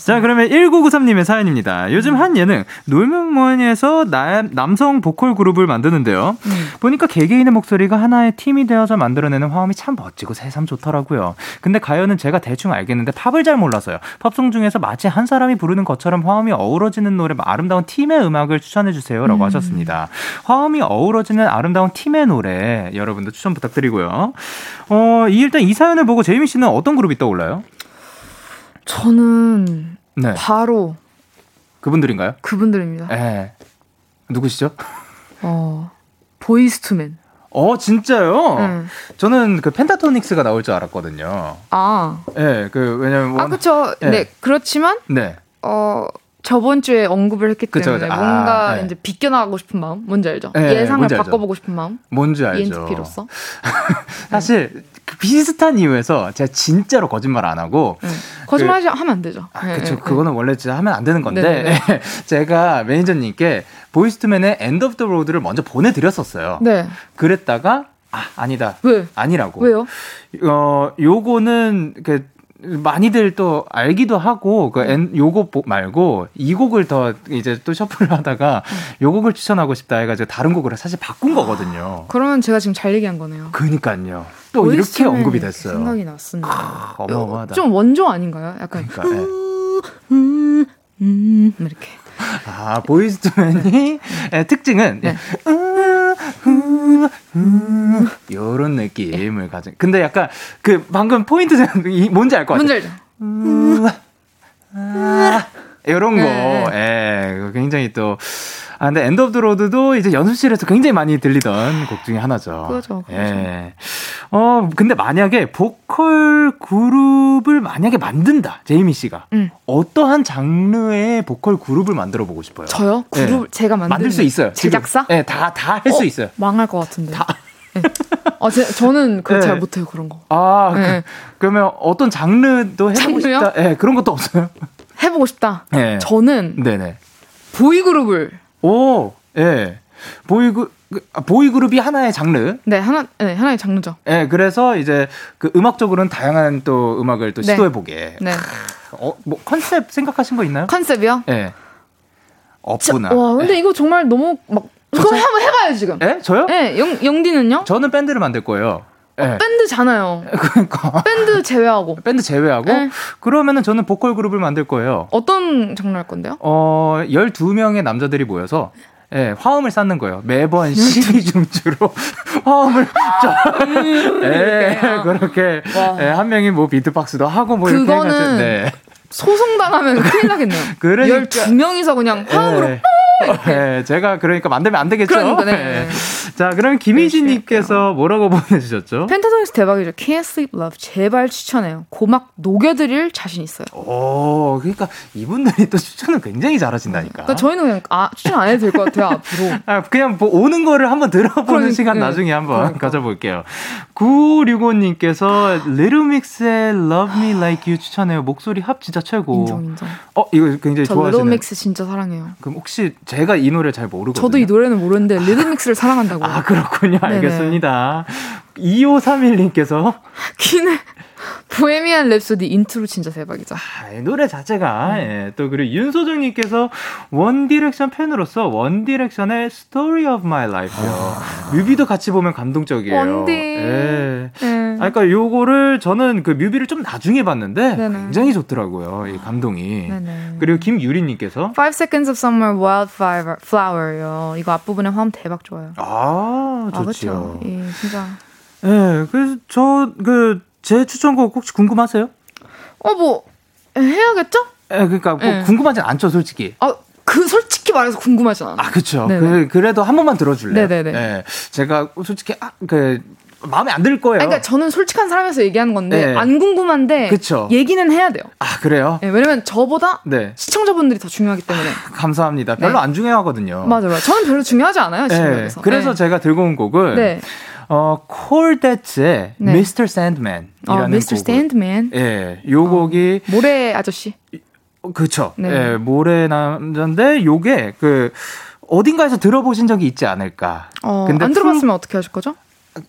자, 그러면 1993님의 사연입니다. 요즘 한 예능 놀면뭐니에서 남성 보컬 그룹을 만드는데요. 음. 보니까 개개인의 목소리가 하나의 팀이 되어서 만들어내는 화음이 참 멋지고 새삼 좋더라고요. 근데 가요는 제가 대충 알겠는데 팝을 잘 몰라서요. 팝송 중에서 마치 한 사람이 부르는 것처럼 화음이 어우러지는 노래 아름다운 팀의 음악을 추천해 주세요라고 음. 하셨습니다. 화음이 어우러지는 아름다운 팀의 노래 여러분도 추천 부탁드리고요. 어, 일단 이 사연을 보고 제이미 씨는 어떤 그룹이 떠올라요? 저는 네. 바로 그분들인가요? 그분들입니다. 네. 누구시죠? 어, 보이스투맨. 어, 진짜요? 네. 저는 그 펜타토닉스가 나올 줄 알았거든요. 아. 예, 네, 그, 왜냐면. 아, 그쵸. 네. 네. 그렇지만. 네. 어, 저번 주에 언급을 했기 때문에 그쵸, 그쵸. 뭔가 아, 네. 이제 비껴나가고 싶은 마음 뭔지 알죠? 네, 예상을 뭔지 바꿔보고 싶은 마음 뭔지 알죠? ENTP로서 사실 그 비슷한 이유에서 제가 진짜로 거짓말 안 하고 네. 거짓말 그, 하면 안 되죠. 아, 그렇죠. 네, 그거는 원래 진짜 하면 안 되는 건데 제가 매니저님께 보이스투맨의 End of the Road를 먼저 보내드렸었어요. 네. 그랬다가 아 아니다. 왜? 아니라고. 왜요? 어 요거는 그 많이들 또 알기도 하고 그 엔, 요곡 말고 이 곡을 더 이제 또 shuffle을 하다가 요 곡을 추천하고 싶다 해가지고 다른 곡으로 사실 바꾼 거거든요. 그러면 제가 지금 잘 얘기한 거네요. 그니까요. 또 이렇게 언급이 됐어요. 생각이 났습니다. 아, 어마어마하다. 좀 원조 아닌가요? 약간 그러니까, 네. 음, 음, 이렇게. 아 보이스투맨이 네. 특징은 네. 요런 느낌을 가진. 근데 약간 그 방금 포인트 뭔지 알 것 같아요. 뭔지 알죠? 음, 아, 이런 거, 네. 예, 굉장히 또 아, 근데 End of the Road도 이제 연습실에서 굉장히 많이 들리던 곡 중에 하나죠. 그렇죠. 그렇죠. 예. 어, 근데 만약에 보컬 그룹을 만약에 만든다. 제이미 씨가. 음. 어떠한 장르의 보컬 그룹을 만들어 보고 싶어요? 저요? 그룹 예. 제가 만들 만들 수 있어요. 제작사? 예, 다 다 할 수 어, 있어요. 망할 것 같은데. 다 네. 어, 제, 저는 그걸 네. 잘 못해요, 그런 거. 아, 네. 그, 러면 어떤 장르도 해보고 장르요? 싶다? 예, 그런 것도 없어요? 해보고 싶다? 네. 저는 네네. 보이그룹을 오, 예. 보이그 아, 보이그룹이 하나의 장르. 네, 하나, 네, 하나의 장르죠. 네, 그래서 이제 그 음악적으로는 다양한 또 음악을 또 네. 시도해보게. 네. 어, 뭐 컨셉 생각하신 거 있나요? 컨셉이요? 네. 없구나. 와, 근데 네. 이거 정말 너무 막, 그거 한번 해봐요, 지금. 네? 저요? 네, 영, 영디는요? 저는 밴드를 만들 거예요. 네. 밴드잖아요. 그러니까. 밴드 제외하고. 밴드 제외하고? 네. 그러면은 저는 보컬 그룹을 만들 거예요. 어떤 장르 할 건데요? 어, 12명의 남자들이 모여서 예, 화음을 쌓는 거예요. 매번 시기 중주로 화음을 좀, 예, 그렇게, 예, 한 명이 뭐 비트박스도 하고 뭐 이렇게 해가지고, 네. 소송당하면 큰일 나겠네요. 그러니까. 12명이서 그냥 화음으로 예. 네, 제가 그러니까 만들면 안 되겠죠. 그러니까, 네. 네. 자, 그럼 김희진님께서 뭐라고 보내주셨죠? 펜타토닉스 대박이죠. Can't Sleep Love 제발 추천해요. 고막 녹여드릴 자신 있어요. 오, 그러니까 이분들이 또 추천을 굉장히 잘하신다니까. 그러니까 저희는 그냥 아 추천 안 해도 될 것 같아요 앞으로. 아, 그냥 뭐 오는 거를 한번 들어보는 그러니까, 시간 네. 나중에 한번 그러니까. 가져볼게요. 9565님께서 리루믹스의 Love Me Like You 추천해요. 목소리 합 진짜 최고. 인정 인정. 어 이거 굉장히 좋아하시는. 리루믹스 진짜 사랑해요. 그럼 혹시 제가 이 노래 잘 모르거든요. 저도 이 노래는 모르는데 Little Mix를 사랑한다고. 아 그렇군요. 알겠습니다. 2531님께서 퀸의 Bohemian Rhapsody intro 진짜 대박이죠. 아, 이 노래 자체가 음. 예, 또 그리고 윤소정님께서 원 디렉션 팬으로서 원 디렉션의 Story of My Life요. 아. 뮤비도 같이 보면 감동적이에요. 원디. 예. 네. 아, 그러니까 요거를 저는 그 뮤비를 좀 나중에 봤는데 네네. 굉장히 좋더라고요. 이 감동이. 네네. 그리고 김유리님께서 Five Seconds of Summer Wildflower요. 이거 앞부분에 화음 대박 좋아요. 아, 좋죠. 아, 그렇죠. 예, 진짜. 예, 네, 그래서 저 그 제 추천곡 혹시 궁금하세요? 어, 뭐, 해야겠죠? 예, 그러니까 뭐 네. 궁금하지 않죠, 솔직히. 아, 그 솔직히 말해서 궁금하지 않아. 아, 그쵸. 그, 그래도 한 번만 들어줄래요? 네네네. 예, 제가 솔직히, 아, 그, 마음에 안 들 거예요. 아니, 그러니까 저는 솔직한 사람에서 얘기하는 건데 네. 안 궁금한데 그쵸. 얘기는 해야 돼요. 아 그래요? 네, 왜냐면 저보다 네. 시청자분들이 더 중요하기 때문에. 아, 감사합니다. 별로 네. 안 중요하거든요. 맞아요. 저는 별로 중요하지 않아요. 지금 네. 그래서 제가 들고 온 곡은 어, 콜데츠의 네. Mr. Sandman이라는 어, Mr. Sandman. 예, 요 어, 곡이 모래 아저씨. 그렇죠. 네. 예, 모래 남자인데 요게 그 어딘가에서 들어보신 적이 있지 않을까. 어, 근데 안 들어봤으면 어떻게 하실 거죠?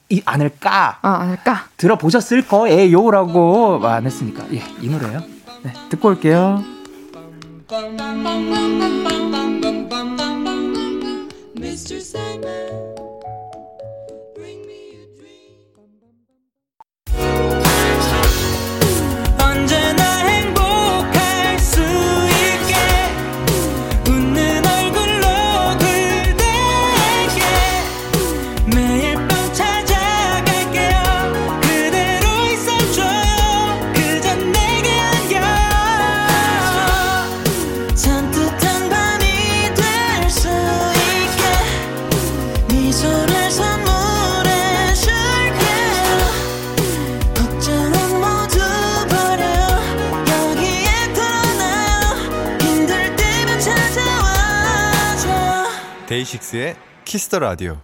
이 않을까? 아, 않을까? 들어보셨을 거예요라고 안 했으니까. 예, 이 노래요. 네, 듣고 올게요. 데이식스의 키스 더 라디오.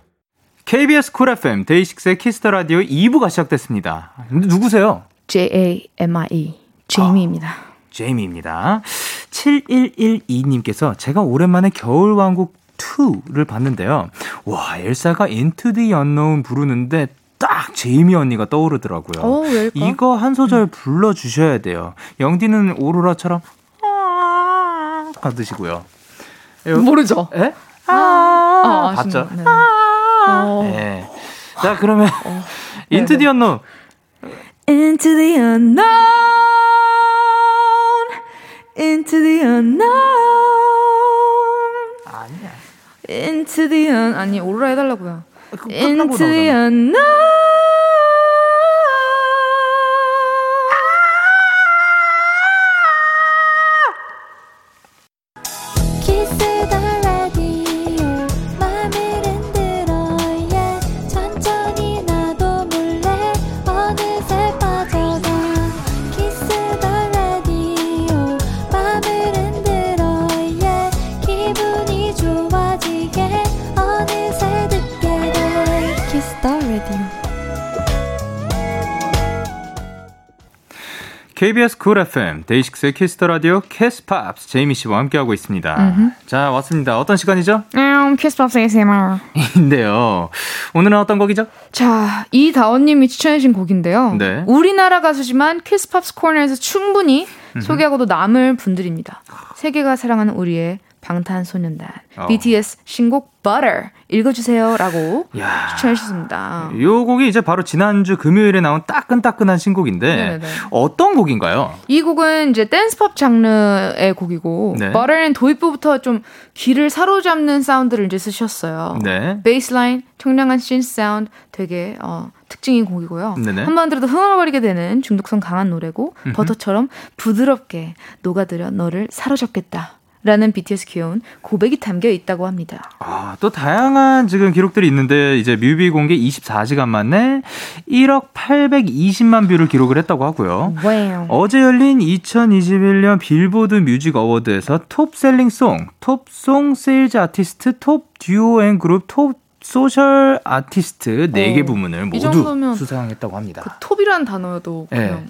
KBS 쿨 FM 데이식스의 키스 더 라디오 2부가 시작됐습니다. 근데 누구세요? J A M I E 제이미입니다. 아, 제이미입니다. 7112님께서 제가 오랜만에 겨울 왕국 2를 봤는데요. 와, 엘사가 Into the Unknown 부르는데 딱 제이미 언니가 떠오르더라고요. 오, 어, 이거 한 소절 음. 불러 주셔야 돼요. 영디는 오로라처럼 하드시고요. 모르죠? 예? 아, 아, 봤죠? 네. 아~ 네. 자, 그러면 어. 인투 디 언노. Into the unknown. Into the unknown. 아니야. Into the un 아니 오로라 해달라고요. Into the unknown. KBS 쿨 FM 데이식스의 키스 더 라디오 키스팝스 제이미 씨와 함께하고 있습니다. 음흠. 자 왔습니다. 어떤 시간이죠? 음, 키스팝스 ASMR. 인데요. 오늘은 어떤 곡이죠? 자 이다원님이 추천해주신 곡인데요. 네. 우리나라 가수지만 키스팝스 코너에서 충분히 음흠. 소개하고도 남을 분들입니다. 세계가 사랑하는 우리의 방탄소년단 어. BTS 신곡 Butter 읽어주세요라고 추천해주셨습니다. 이 곡이 이제 바로 지난주 금요일에 나온 따끈따끈한 신곡인데 네네네. 어떤 곡인가요? 이 곡은 이제 댄스팝 장르의 곡이고 네. Butter는 도입부부터 좀 귀를 사로잡는 사운드를 이제 쓰셨어요. 네. 베이스라인, 청량한 synth 사운드 되게 어, 특징인 곡이고요. 한번 들어도 흥얼거리게 되는 중독성 강한 노래고. 버터처럼 부드럽게 녹아들여 너를 사로잡겠다. 라는 BTS 귀여운 고백이 담겨 있다고 합니다. 아, 또 다양한 지금 기록들이 있는데 이제 뮤비 공개 24시간 만에 1억 820만 뷰를 기록을 했다고 하고요. 와우. 어제 열린 2021년 빌보드 뮤직 어워드에서 Top Selling Song, Top Song Sales Artist, Top Duo and Group, Top Social Artist 4개 어, 부문을 모두 수상했다고 합니다. 그 톱이라는 단어도 네. 그냥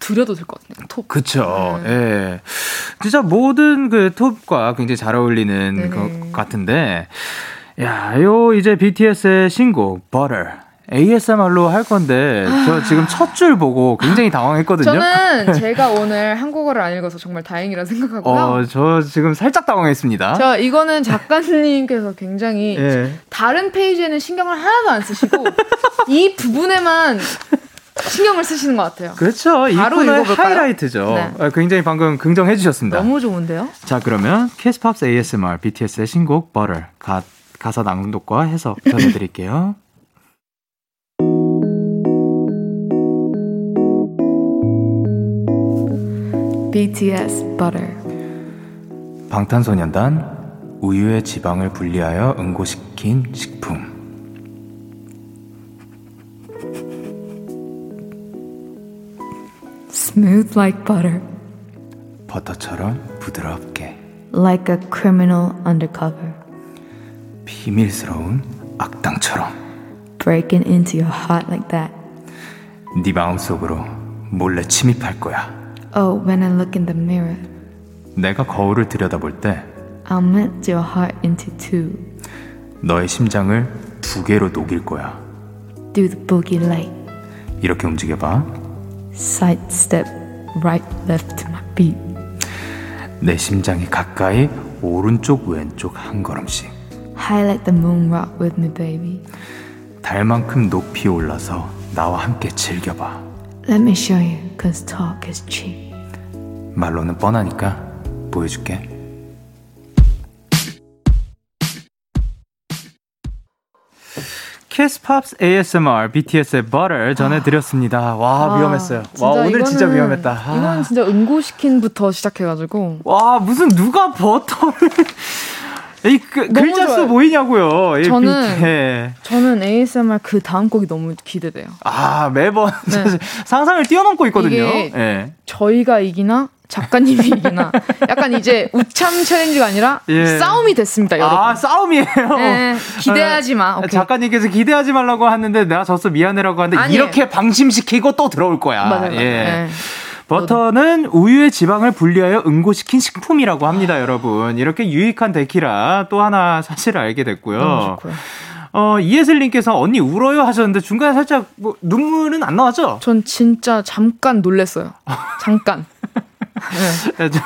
드려도 될 것 같아요. 톱. 그쵸. 네. 예. 진짜 모든 그 톱과 굉장히 잘 어울리는 네네. 것 같은데, 야, 요 이제 BTS의 신곡, Butter. ASMR로 할 건데, 저 아. 지금 첫 줄 보고 굉장히 당황했거든요. 저는 제가 오늘 한국어를 안 읽어서 정말 다행이라 생각하고요. 어, 저 지금 살짝 당황했습니다. 저 이거는 작가님께서 굉장히 예. 다른 페이지에는 신경을 하나도 안 쓰시고, 이 부분에만 신경을 쓰시는 것 같아요. 그렇죠. 바로 읽어볼까요? 하이라이트죠. 네. 아, 굉장히 방금 긍정해 주셨습니다. 너무 좋은데요? 자, 그러면 캐스팝스 ASMR BTS의 신곡 Butter 가, 가사 낭독과 해석 전해드릴게요. BTS Butter 방탄소년단 우유의 지방을 분리하여 응고시킨 식품 Smooth like butter. 버터처럼 부드럽게. Like a criminal undercover. 비밀스러운 악당처럼. Breaking into your heart like that. 네 마음속으로 몰래 침입할 거야. Oh, when I look in the mirror. 내가 거울을 들여다볼 때 I'll melt your heart into two. 너의 심장을 두 개로 녹일 거야. Do the boogie light. 이렇게 움직여봐. Side step right left my beat. 내 심장이 가까이 오른쪽 왼쪽 한 걸음씩. Highlight the moon rock with me, baby. 달만큼 높이 올라서 나와 함께 즐겨봐. Let me show you, cause talk is cheap. 말로는 뻔하니까 보여줄게. 캐스팝스 ASMR BTS의 Butter 전해드렸습니다. 와 아, 위험했어요. 와 오늘 이거는, 진짜 위험했다. 아. 이건 진짜 응고시킨부터 시작해가지고 와 무슨 누가 버터를 이 그, 글자 수 보이냐고요. 저는 예. 저는 ASMR 그 다음 곡이 너무 기대돼요. 아 매번 네. 상상을 뛰어넘고 있거든요. 예. 저희가 이기나 작가님이 이기나 약간 이제 우참 챌린지가 아니라 예. 싸움이 됐습니다, 여러분. 아, 싸움이에요? 네, 기대하지 마. 오케이. 작가님께서 기대하지 말라고 하는데 내가 졌어 미안해라고 하는데 아니에요. 이렇게 방심시키고 또 들어올 거야. 맞아요. 예. 네. 버터는 우유의 지방을 분리하여 응고시킨 식품이라고 합니다, 아. 여러분. 이렇게 유익한 데키라 또 하나 사실을 알게 됐고요. 어, 이예슬님께서 언니 울어요 하셨는데 중간에 살짝 뭐 눈물은 안 나왔죠? 전 진짜 잠깐 놀랬어요. 잠깐. 네. 저,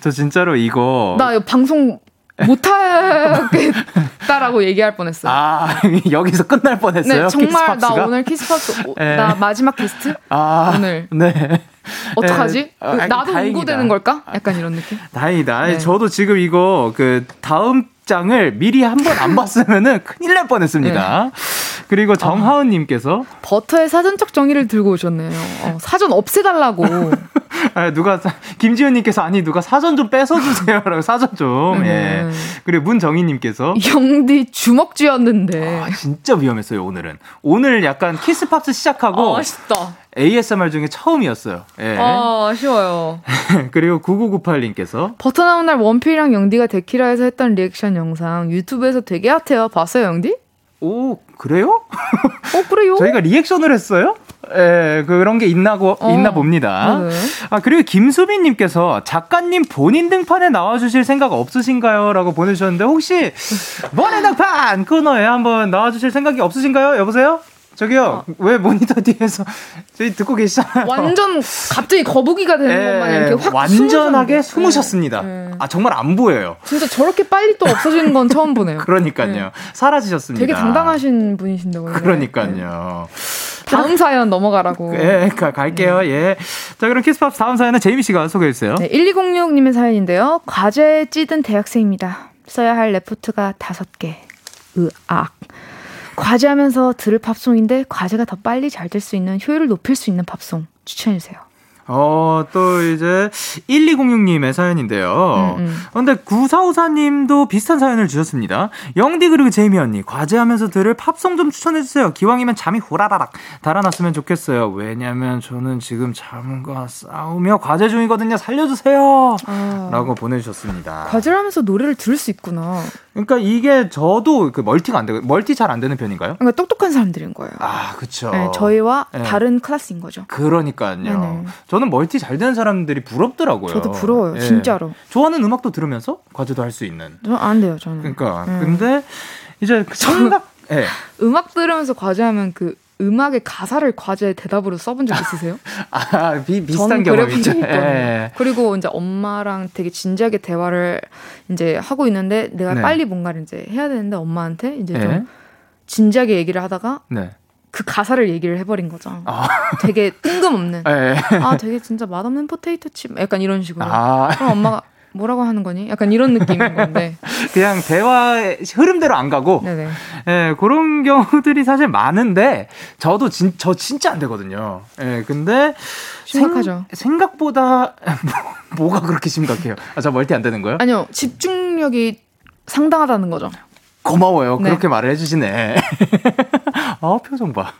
저 진짜로 이거. 나 방송 못하겠다라고 얘기할 뻔했어요. 아 여기서 끝날 뻔했어요. 네, 정말 키스팝스가? 나 오늘 키스팝스 네. 나 마지막 게스트 아, 오늘. 네. 어떡하지? 네. 아, 나도 우고되는 걸까? 약간 이런 느낌. 다행이다. 네. 저도 지금 이거 그 다음 장을 미리 한 번 안 봤으면은 큰일 날 뻔했습니다. 네. 그리고 정하은님께서 아, 버터의 사전적 정의를 들고 오셨네요. 어, 사전 없애달라고. 아, 누가 김지현님께서 아니 누가 사전 좀 뺏어 주세요라고 사전 좀. 네. 예. 그리고 문정희님께서 영디 주먹 쥐었는데. 아, 진짜 위험했어요 오늘은. 오늘 약간 키스팝스 시작하고. 아, 아쉽다. ASMR 중에 처음이었어요. 예. 아, 아쉬워요. 그리고 9998님께서 버터 나온 날 원필이랑 영디가 데키라에서 했던 리액션 영상 유튜브에서 되게 핫해요. 봤어요, 영디? 오, 그래요? 어, 그래요? 저희가 리액션을 했어요? 예, 그런 게 있나고 어. 있나 봅니다. 네. 아 그리고 김수빈님께서 작가님 본인 등판에 나와주실 생각 없으신가요?라고 보내주셨는데 혹시 번외 등판 코너에 한번 나와주실 생각이 없으신가요? 여보세요? 저기요, 어. 왜 모니터 뒤에서 저희 듣고 계시잖아요. 완전 갑자기 거북이가 되는 예, 것만 이렇게 확 완전하게 숨으셨습니다. 예. 아 정말 안 보여요. 진짜 저렇게 빨리 또 없어지는 건 처음 보네요. 그러니까요, 예. 사라지셨습니다. 되게 당당하신 분이신데 원래. 그러니까요. 다음 사연 넘어가라고. 예, 가, 갈게요. 네. 예. 자, 그럼 키스팝 다음 사연은 제이미 씨가 소개해 주세요. 네, 1206님의 사연인데요. 과제에 찌든 대학생입니다. 써야 할 레포트가 다섯 개. 으악. 과제하면서 들을 팝송인데 과제가 더 빨리 잘 될 수 있는 효율을 높일 수 있는 팝송 추천해 주세요. 어, 또 이제 1206님의 사연인데요. 음, 음. 근데 9454님도 비슷한 사연을 주셨습니다. 영디 그리고 제이미 언니, 과제하면서 들을 팝송 좀 추천해주세요. 기왕이면 잠이 호라라락 달아났으면 좋겠어요. 왜냐면 저는 지금 잠과 싸우며 과제 중이거든요. 살려주세요. 아. 라고 보내주셨습니다. 과제를 하면서 노래를 들을 수 있구나. 그러니까 이게 저도 그 멀티가 안 되고, 멀티 잘 안 되는 편인가요? 그러니까 똑똑한 사람들인 거예요. 아, 그쵸. 네, 저희와 네. 다른 클래스인 거죠. 그러니까요. 네네. 저는 멀티 잘 되는 사람들이 부럽더라고요. 저도 부러워요, 예. 진짜로. 좋아하는 음악도 들으면서 과제도 할 수 있는. 저 안 돼요, 저는. 그러니까 음. 근데 이제 그 생각, 예. 음악 들으면서 과제하면 그 음악의 가사를 과제 대답으로 써본 적 있으세요? 아, 비, 비슷한 경험이죠. 예. 그리고 이제 엄마랑 되게 진지하게 대화를 이제 하고 있는데 내가 네. 빨리 뭔가를 이제 해야 되는데 엄마한테 이제 좀 예. 진지하게 얘기를 하다가 네. 그 가사를 얘기를 해버린 거죠. 아. 되게 뜬금없는. 네. 아, 되게 진짜 맛없는 포테이토 칩. 약간 이런 식으로. 아. 그럼 엄마가 뭐라고 하는 거니? 약간 이런 느낌인 건데. 그냥 대화의 흐름대로 안 가고. 네네. 예, 그런 경우들이 사실 많은데, 저도 진, 저 진짜 안 되거든요. 예, 근데. 심각하죠. 생, 각보다 뭐, 가 그렇게 심각해요? 아, 저 멀티 안 되는 거예요? 아니요, 집중력이 상당하다는 거죠. 고마워요. 네. 그렇게 말을 해주시네. 아, 표정 봐.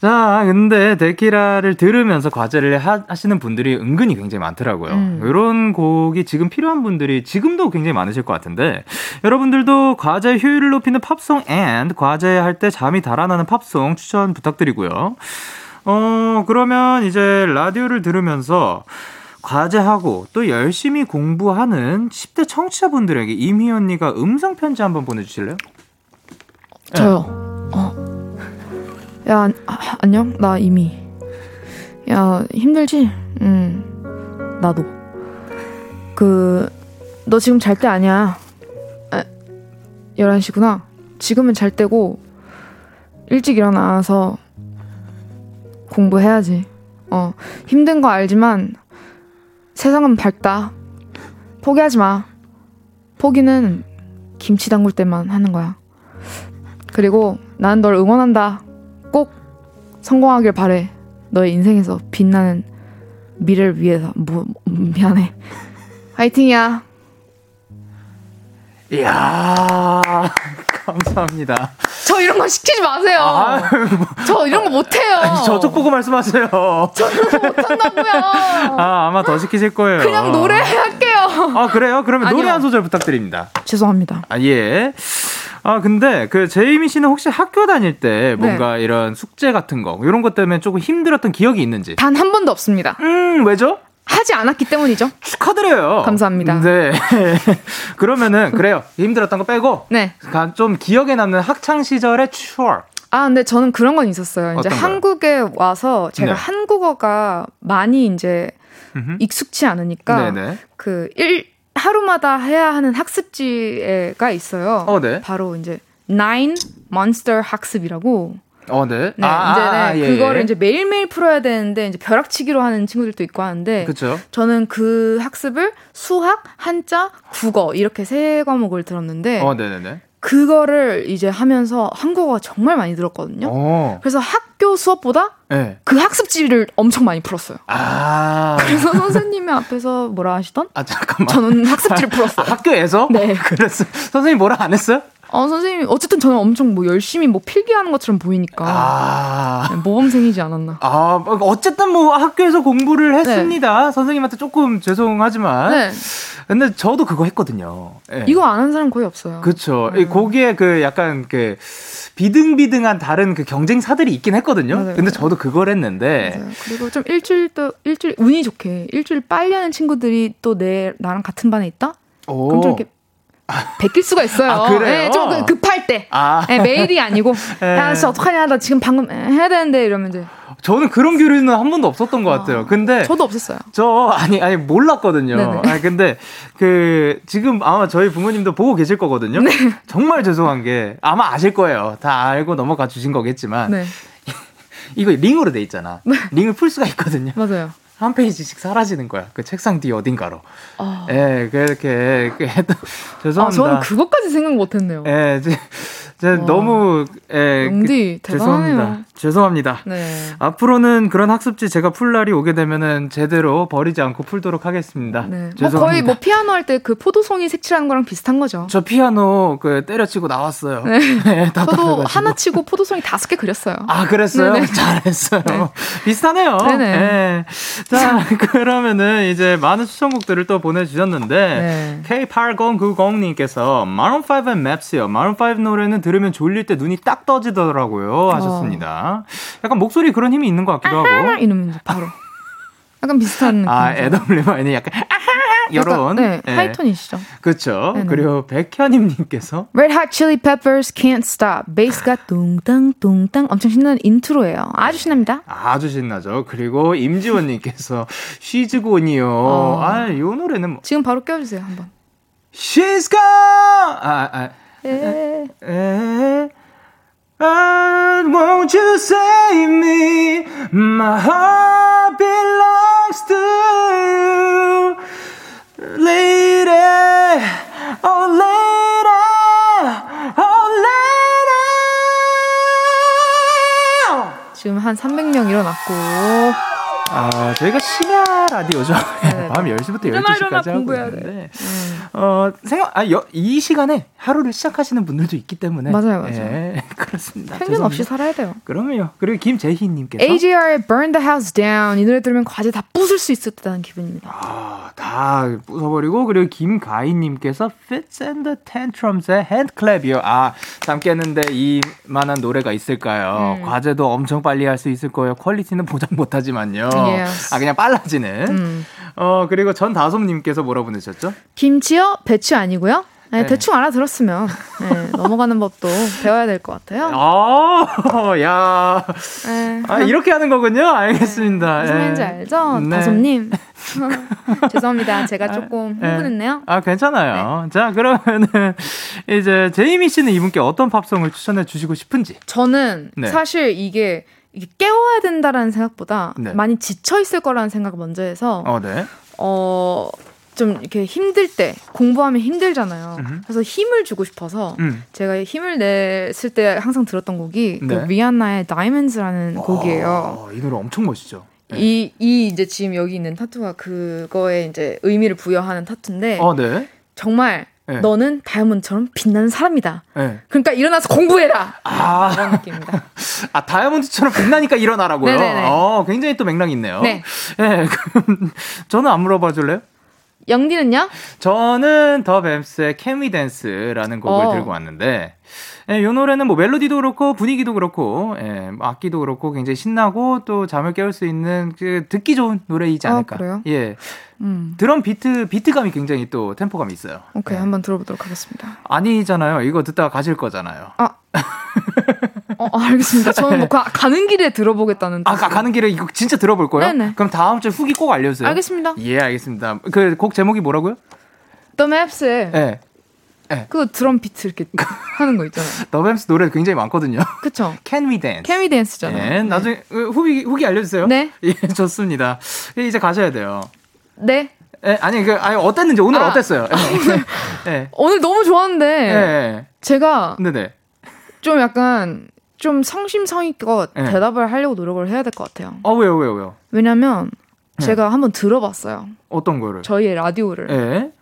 자, 근데 데키라를 들으면서 과제를 하, 시는 분들이 은근히 굉장히 많더라고요. 음. 이런 곡이 지금 필요한 분들이 지금도 굉장히 많으실 것 같은데 여러분들도 과제 효율을 높이는 팝송 and 과제할 때 잠이 달아나는 팝송 추천 부탁드리고요. 어, 그러면 이제 라디오를 들으면서 과제하고 또 열심히 공부하는 10대 청취자분들에게 이미 언니가 음성 편지 한번 보내주실래요? 저요. 네. 어. 야 아, 안녕 나 이미. 야 힘들지? 응. 나도. 그 너 지금 잘 때 아니야. 아, 11시구나. 지금은 잘 때고 일찍 일어나서 공부해야지. 어 힘든 거 알지만 세상은 밝다. 포기하지 마. 포기는 김치 담글 때만 하는 거야. 그리고 난널 응원한다. 꼭 성공하길 바래. 너의 인생에서 빛나는 미래를 위해서. 뭐, 미안해. 화이팅이야. 이야, 감사합니다. 저 이런 거 시키지 마세요. 아, 뭐. 저 이런 거 못해요. 저쪽 보고 말씀하세요. 저 이런 거 못한다고요. 아, 아마 더 시키실 거예요. 그냥 노래 할게요. 아, 그래요? 그러면 아니요. 노래 한 소절 부탁드립니다. 죄송합니다. 아, 예. 아, 근데 그 제이미 씨는 혹시 학교 다닐 때 뭔가 네. 이런 숙제 같은 거, 이런 것 때문에 조금 힘들었던 기억이 있는지? 단 한 번도 없습니다. 음, 왜죠? 하지 않았기 때문이죠. 축하드려요. 감사합니다. 네. 그러면은 그래요. 힘들었던 거 빼고 네. 좀 기억에 남는 학창 시절의 추억. 아, 근데 저는 그런 건 있었어요. 이제 한국에 와서 제가 네. 한국어가 많이 이제 음흠. 익숙치 않으니까 네네. 그 일, 하루마다 해야 하는 학습지가 있어요. 어, 네. 바로 이제 Nine Monster 학습이라고. 어, 네. 네, 아, 이제 네, 아, 예, 그거를 예. 이제 매일매일 풀어야 되는데 이제 벼락치기로 하는 친구들도 있고 하는데 그쵸? 저는 그 학습을 수학, 한자, 국어 이렇게 세 과목을 들었는데 어, 네, 네, 네. 그거를 이제 하면서 한국어가 정말 많이 들었거든요. 오. 어. 그래서 학교 수업보다 네. 그 학습지를 엄청 많이 풀었어요. 아. 그래서 선생님이 앞에서 뭐라 하시던? 아, 잠깐만. 저는 학습지를 풀었어요. 아, 학교에서? 네. 그랬어. 선생님 뭐라 안 했어요? 어, 선생님이, 어쨌든 저는 엄청 뭐 열심히 뭐 필기하는 것처럼 보이니까. 아. 네, 모범생이지 않았나. 아, 어쨌든 뭐 학교에서 공부를 네. 했습니다. 네. 선생님한테 조금 죄송하지만. 네. 근데 저도 그거 했거든요. 네. 이거 안 한 사람 거의 없어요. 그쵸. 음. 거기에 그 약간 그 비등비등한 다른 그 경쟁사들이 있긴 했거든요. 맞아요. 근데 저도 그걸 했는데. 맞아요. 그리고 좀 일주일 또, 일주일, 운이 좋게 일주일 빨리 하는 친구들이 또 내, 나랑 같은 반에 있다? 오. 그럼 좀 이렇게 베낄 수가 있어요. 아, 그래요? 네, 좀그 급할 때. 아. 네, 매일이 아니고, 네. 야, 진짜 어떡하냐, 나 지금 방금 해야 되는데, 이러면 이제. 저는 그런 교류는 한 번도 없었던 것 같아요. 근데. 저도 없었어요. 저, 아니, 아니, 몰랐거든요. 아 근데, 그, 지금 아마 저희 부모님도 보고 계실 거거든요. 네. 정말 죄송한 게, 아마 아실 거예요. 다 알고 넘어가 주신 거겠지만. 네. 이거 링으로 돼 있잖아. 네. 링을 풀 수가 있거든요. 맞아요. 한 페이지씩 사라지는 거야. 그 책상 뒤 어딘가로. 어. 예, 그렇게, 그, 죄송합니다. 아, 저는 그것까지 생각 못 했네요. 예, 제 너무 예, 영디 그, 죄송합니다. 죄송합니다. 네. 앞으로는 그런 학습지 제가 풀 날이 오게 되면은 제대로 버리지 않고 풀도록 하겠습니다. 네. 죄송합니다. 뭐 거의 뭐 피아노 할 때 그 포도송이 색칠하는 거랑 비슷한 거죠. 저 피아노 그 때려치고 나왔어요. 네. 네 저도 하나 치고 포도송이 다섯 개 그렸어요. 아 그랬어요? 네네. 잘했어요. 네. 비슷하네요. 네네. 네. 자 그러면은 이제 많은 추천곡들을 또 보내주셨는데 네. K8090님께서 마룬 5의 맵스요. 마룬 5 노래는 들으면 졸릴 때 눈이 딱 떠지더라고요 하셨습니다. 약간 목소리 그런 힘이 있는 것 같기도 하고. 이러면 바로. 약간 비슷한 느낌. 아, 애덤 레바인이 약간 이런 네, 네. 하이톤이시죠. 그렇죠. 그리고 백현임 님께서 Red Hot Chili Peppers Can't Stop 베이스가 뚱땅 뚱땅 엄청 신나는 intro예요. 아주 신납니다. 아주 신나죠. 그리고 임지원 님께서 She's Gone이요. 어. 아, 이 노래는 뭐. 지금 바로 껴 주세요 한번. She's gone. 아, 아. 에. 에. And won't you save me? My heart belongs to you. Lady, oh lady, oh lady. 지금 한 300명 일어났고. 아, 저희가 심야 라디오죠. 네, 밤 10시부터 12시까지 하고 있는데. 음. 어, 생각, 아, 여, 이 시간에 하루를 시작하시는 분들도 있기 때문에. 맞아요, 맞아요. 예, 그렇습니다. 편견 없이 살아야 돼요. 그러면요. 그리고 김재희 님께서. AJR의 Burn the House Down. 이 노래 들으면 과제 다 부술 수 있었다는 기분입니다. 아, 다 부숴 버리고. 그리고 김가희 님께서 Fits and the Tantrums의 Handclap이요. 아, 담겠는데 이 만한 노래가 있을까요? 음. 과제도 엄청 빨리 할 수 있을 거예요. 퀄리티는 보장 못 하지만요. Yes. 아, 그냥 빨라지는. 음. 어, 그리고 전다솜님께서 뭐라 보내셨죠? 김치요? 배추 아니고요? 네, 네. 대충 알아들었으면 네, 넘어가는 법도 배워야 될 것 같아요. 아, 야. 네. 아, 이렇게 하는 거군요? 알겠습니다. 네. 무슨 말인지 알죠? 네. 다솜님. 죄송합니다. 제가 조금 흥분했네요. 아, 괜찮아요. 자, 그러면은 이제 제이미 씨는 이분께 어떤 팝송을 추천해 주시고 싶은지. 저는 사실 이게 이게 깨워야 된다라는 생각보다 네. 많이 지쳐 있을 거라는 생각을 먼저 해서 어, 네. 어, 좀 이렇게 힘들 때 공부하면 힘들잖아요. 음흠. 그래서 힘을 주고 싶어서 음. 제가 힘을 냈을 때 항상 들었던 곡이 그 네. 그 리안나의 Diamonds라는 곡이에요. 이 노래 엄청 멋있죠. 네. 이, 이 이제 지금 여기 있는 타투가 그거에 이제 의미를 부여하는 타투인데 어, 네. 정말 네. 너는 다이아몬드처럼 빛나는 사람이다. 네. 그러니까 일어나서 공부해라. 아. 그런 느낌입니다. 아, 다이아몬드처럼 빛나니까 일어나라고요? 네네네. 어, 굉장히 또 맥락이 있네요. 네. 네. 저는 안 물어봐 줄래요? 영디는요? 저는 더 뱀스의 We Dance라는 곡을 어. 들고 왔는데, 예, 요 노래는 뭐 멜로디도 그렇고 분위기도 그렇고 예, 뭐 악기도 그렇고 굉장히 신나고 또 잠을 깨울 수 있는 그 듣기 좋은 노래이지 아, 않을까. 아, 그래요? 예. 음. 드럼 비트 비트감이 굉장히 또 템포감이 있어요. 오케이 예. 한번 들어보도록 하겠습니다. 아니잖아요. 이거 듣다가 가실 거잖아요. 아. 어, 알겠습니다. 저는 뭐 가, 가는 길에 들어보겠다는. 아, 가, 는 길에 이거 진짜 들어볼 거예요? 네네. 그럼 다음 주에 후기 꼭 알려주세요. 알겠습니다. 예, 알겠습니다. 그 곡 제목이 뭐라고요? The Maps의 네. 네. 그 드럼 비트 이렇게 하는 거 있잖아요. 더뱀스 노래 굉장히 많거든요. 그쵸. Can We Dance. Can We Dance잖아요. 예, 나중에 네. 후기 후기 알려주세요. 네. 예, 좋습니다. 이제 가셔야 돼요. 네. 예, 아니 그 아니 어땠는지 오늘 아, 어땠어요? 예. 예. 오늘 너무 좋았는데 예. 제가 네네. 좀 약간 좀 성심성의껏 예. 대답을 하려고 노력을 해야 될 것 같아요. 어 왜요 왜요 왜요? 왜냐면 예. 제가 한번 들어봤어요. 어떤 거를? 저희의 라디오를. 예.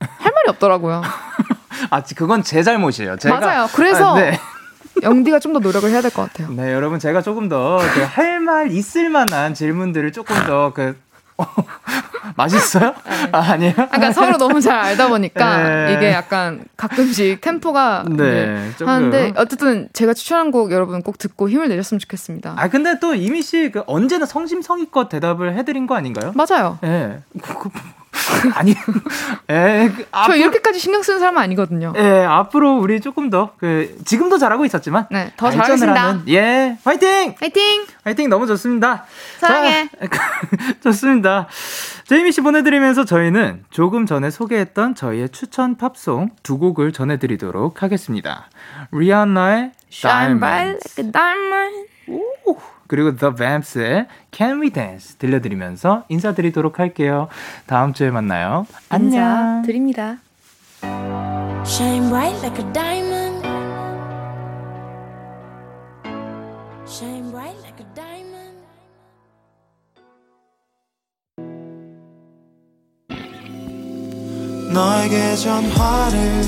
할 말이 없더라고요. 아, 그건 제 잘못이에요. 제가 맞아요. 그래서 아, 네. 영디가 좀 더 노력을 해야 될 것 같아요. 네, 여러분 제가 조금 더 할 말 있을 만한 질문들을 조금 더그 어, 맛있어요? 네. 아, 아니에요? 그러니까 서로 너무 잘 알다 보니까 네. 이게 약간 가끔씩 템포가 네, 하는데 어쨌든 제가 추천한 곡 여러분 꼭 듣고 힘을 내셨으면 좋겠습니다. 아 근데 또 이미 씨 그 언제나 성심성의껏 대답을 해드린 거 아닌가요? 맞아요. 예. 네. 아니, 에, 그, 저 앞으로, 이렇게까지 신경 쓰는 사람 은 아니거든요. 예, 앞으로 우리 조금 더, 그, 지금도 잘하고 있었지만. 네, 더 잘하겠습니다. 하는, 예, 화이팅! 화이팅! 화이팅! 너무 좋습니다. 사랑해. 자, 좋습니다. 제이미 씨 보내드리면서 저희는 조금 전에 소개했던 저희의 추천 팝송 두 곡을 전해드리도록 하겠습니다. 리안나의 Shine Bright Like a Diamond. 오. 그리고 The Vamps의 Can We Dance 들려드리면서 인사드리도록 할게요. 다음 주에 만나요. 안녕. 드립니다. Shine bright like a diamond. Shine bright like a diamond. 너에게 전화를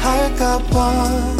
할까봐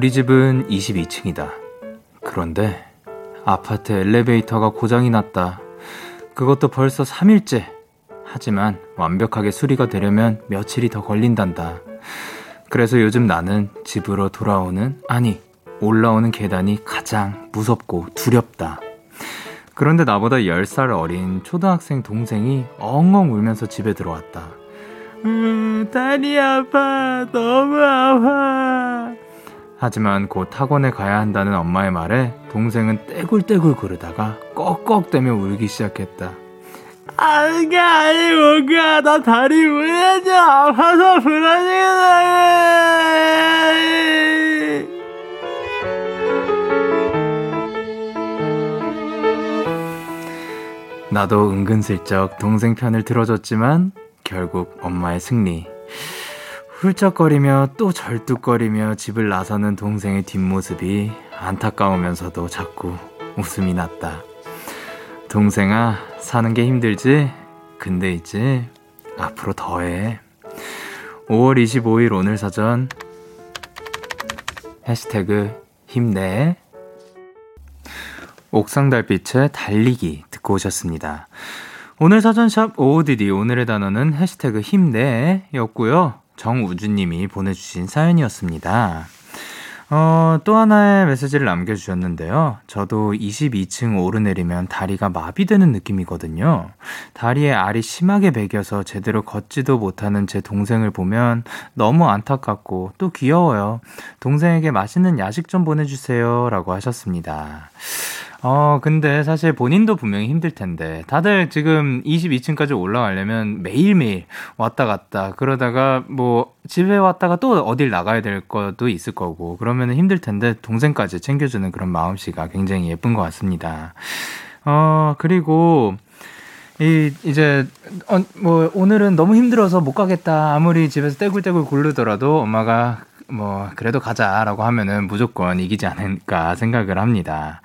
우리 집은 22층이다. 그런데 아파트 엘리베이터가 고장이 났다. 그것도 벌써 3일째. 하지만 완벽하게 수리가 되려면 며칠이 더 걸린단다. 그래서 요즘 나는 집으로 돌아오는, 아니, 올라오는 계단이 가장 무섭고 두렵다. 그런데 나보다 10살 어린 초등학생 동생이 엉엉 울면서 집에 들어왔다. 음, 다리 아파. 너무 아파. 하지만 곧 학원에 가야 한다는 엄마의 말에 동생은 떼굴떼굴 구르다가 꺽꺽대며 울기 시작했다. 아, 이게 아니고, 그야, 나 다리 왜야지 아파서 불안해. 나도 은근슬쩍 동생 편을 들어줬지만, 결국 엄마의 승리. 훌쩍거리며 또 절뚝거리며 집을 나서는 동생의 뒷모습이 안타까우면서도 자꾸 웃음이 났다. 동생아, 사는 게 힘들지? 근데 있지? 앞으로 더해. 5월 25일 오늘 사전 해시태그 힘내 옥상 달빛의 달리기 듣고 오셨습니다. 오늘 사전샵 OODD 오늘의 단어는 해시태그 힘내 였고요. 정우주님이 보내주신 사연이었습니다. 어, 또 하나의 메시지를 남겨주셨는데요. 저도 22층 오르내리면 다리가 마비되는 느낌이거든요. 다리에 알이 심하게 베겨서 제대로 걷지도 못하는 제 동생을 보면 너무 안타깝고 또 귀여워요. 동생에게 맛있는 야식 좀 보내주세요. 라고 하셨습니다. 어, 근데 사실 본인도 분명히 힘들 텐데, 다들 지금 22층까지 올라가려면 매일매일 왔다 갔다, 그러다가 뭐 집에 왔다가 또 어딜 나가야 될 것도 있을 거고, 그러면 힘들 텐데, 동생까지 챙겨주는 그런 마음씨가 굉장히 예쁜 것 같습니다. 어, 그리고, 이 이제 어, 뭐 오늘은 너무 힘들어서 못 가겠다. 아무리 집에서 떼굴떼굴 굴르더라도 엄마가 뭐 그래도 가자라고 하면은 무조건 이기지 않을까 생각을 합니다.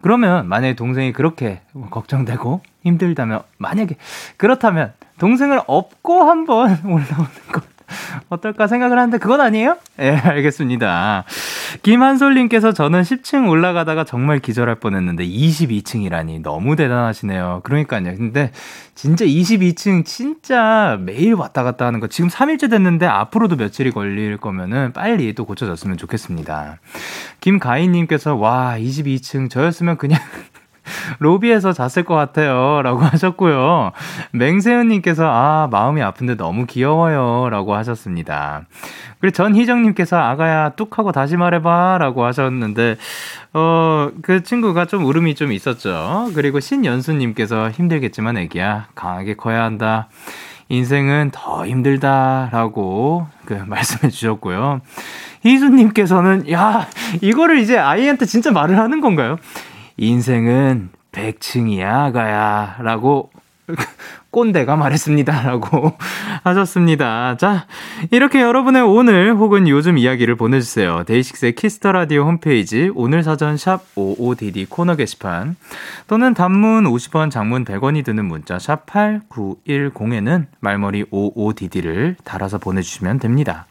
그러면 만약에 동생이 그렇게 걱정되고 힘들다면 만약에 그렇다면 동생을 업고 한번 올라오는 것 어떨까 생각을 하는데 그건 아니에요? 예, 네, 알겠습니다. 김한솔님께서 저는 10층 올라가다가 정말 기절할 뻔했는데 22층이라니 너무 대단하시네요. 그러니까요. 근데 진짜 22층 진짜 매일 왔다 갔다 하는 거 지금 3일째 됐는데 앞으로도 며칠이 걸릴 거면은 빨리 또 고쳐졌으면 좋겠습니다. 김가희님께서 와 22층 저였으면 그냥 로비에서 잤을 것 같아요. 라고 하셨고요. 맹세은님께서, 아, 마음이 아픈데 너무 귀여워요. 라고 하셨습니다. 그리고 전희정님께서, 아가야, 뚝 하고 다시 말해봐. 라고 하셨는데, 어, 그 친구가 좀 울음이 좀 있었죠. 그리고 신연수님께서, 힘들겠지만 애기야, 강하게 커야 한다. 인생은 더 힘들다라고 그 말씀해 주셨고요. 희수님께서는 야 이거를 이제 아이한테 진짜 말을 하는 건가요? 인생은 100층이야, 가야. 라고 꼰대가 말했습니다. 라고 하셨습니다. 자, 이렇게 여러분의 오늘 혹은 요즘 이야기를 보내주세요. DAY6의 Kiss the Radio 홈페이지 오늘 사전 샵 55DD 코너 게시판 또는 단문 50원, 장문 100원이 드는 문자 샵 8910에는 말머리 55DD를 달아서 보내주시면 됩니다.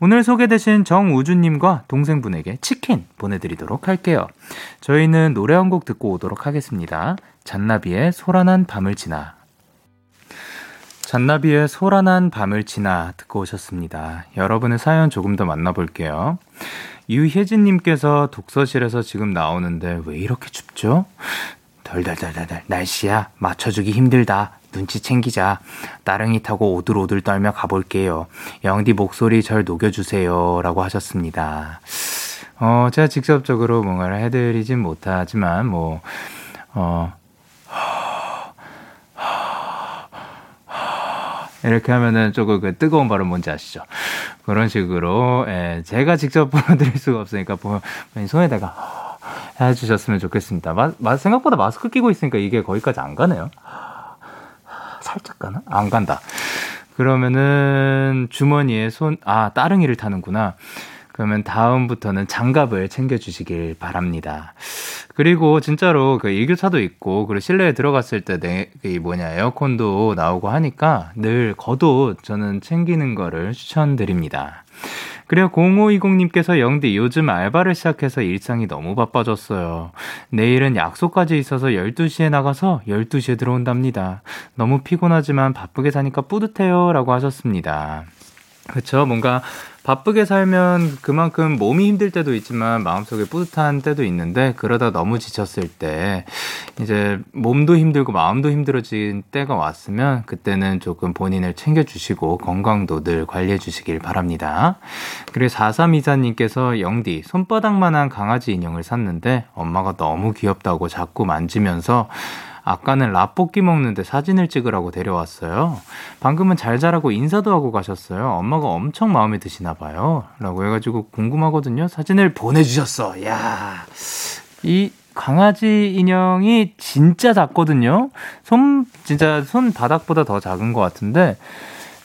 오늘 소개되신 정우주님과 동생분에게 치킨 보내드리도록 할게요. 저희는 노래 한 곡 듣고 오도록 하겠습니다. 잔나비의 소란한 밤을 지나. 잔나비의 소란한 밤을 지나 듣고 오셨습니다. 여러분의 사연 조금 더 만나볼게요. 유혜진님께서 독서실에서 지금 나오는데 왜 이렇게 춥죠? 덜덜덜덜 날씨야 맞춰주기 힘들다. 눈치 챙기자. 따릉이 타고 오들오들 떨며 가볼게요. 영디 목소리 절 녹여주세요. 라고 하셨습니다. 어, 제가 직접적으로 뭔가를 해드리진 못하지만, 뭐, 어, 이렇게 하면은 조금 그 뜨거운 발음 뭔지 아시죠? 그런 식으로, 예, 제가 직접 보여드릴 수가 없으니까, 손에다가 해주셨으면 좋겠습니다. 마, 마, 생각보다 마스크 끼고 있으니까 이게 거기까지 안 가네요. 살짝 가나? 안 간다. 그러면은 주머니에 손, 아, 따릉이를 타는구나. 그러면 다음부터는 장갑을 챙겨주시길 바랍니다. 그리고 진짜로 그 일교차도 있고, 그리고 실내에 들어갔을 때 내, 이 뭐냐, 에어컨도 나오고 하니까 늘 겉옷 저는 챙기는 거를 추천드립니다. 그래요. 0520님께서 영디 요즘 알바를 시작해서 일상이 너무 바빠졌어요. 내일은 약속까지 있어서 12시에 나가서 12시에 들어온답니다. 너무 피곤하지만 바쁘게 사니까 뿌듯해요. 라고 하셨습니다. 그쵸. 뭔가 바쁘게 살면 그만큼 몸이 힘들 때도 있지만 마음속에 뿌듯한 때도 있는데 그러다 너무 지쳤을 때 이제 몸도 힘들고 마음도 힘들어진 때가 왔으면 그때는 조금 본인을 챙겨주시고 건강도 늘 관리해 주시길 바랍니다. 그리고 4324님께서 영디 손바닥만한 강아지 인형을 샀는데 엄마가 너무 귀엽다고 자꾸 만지면서 아까는 라볶이 먹는데 사진을 찍으라고 데려왔어요. 방금은 잘 자라고 인사도 하고 가셨어요. 엄마가 엄청 마음에 드시나 봐요. 라고 해가지고 궁금하거든요. 사진을 보내주셨어. 야 이 강아지 인형이 진짜 작거든요. 손, 진짜 손 바닥보다 더 작은 것 같은데,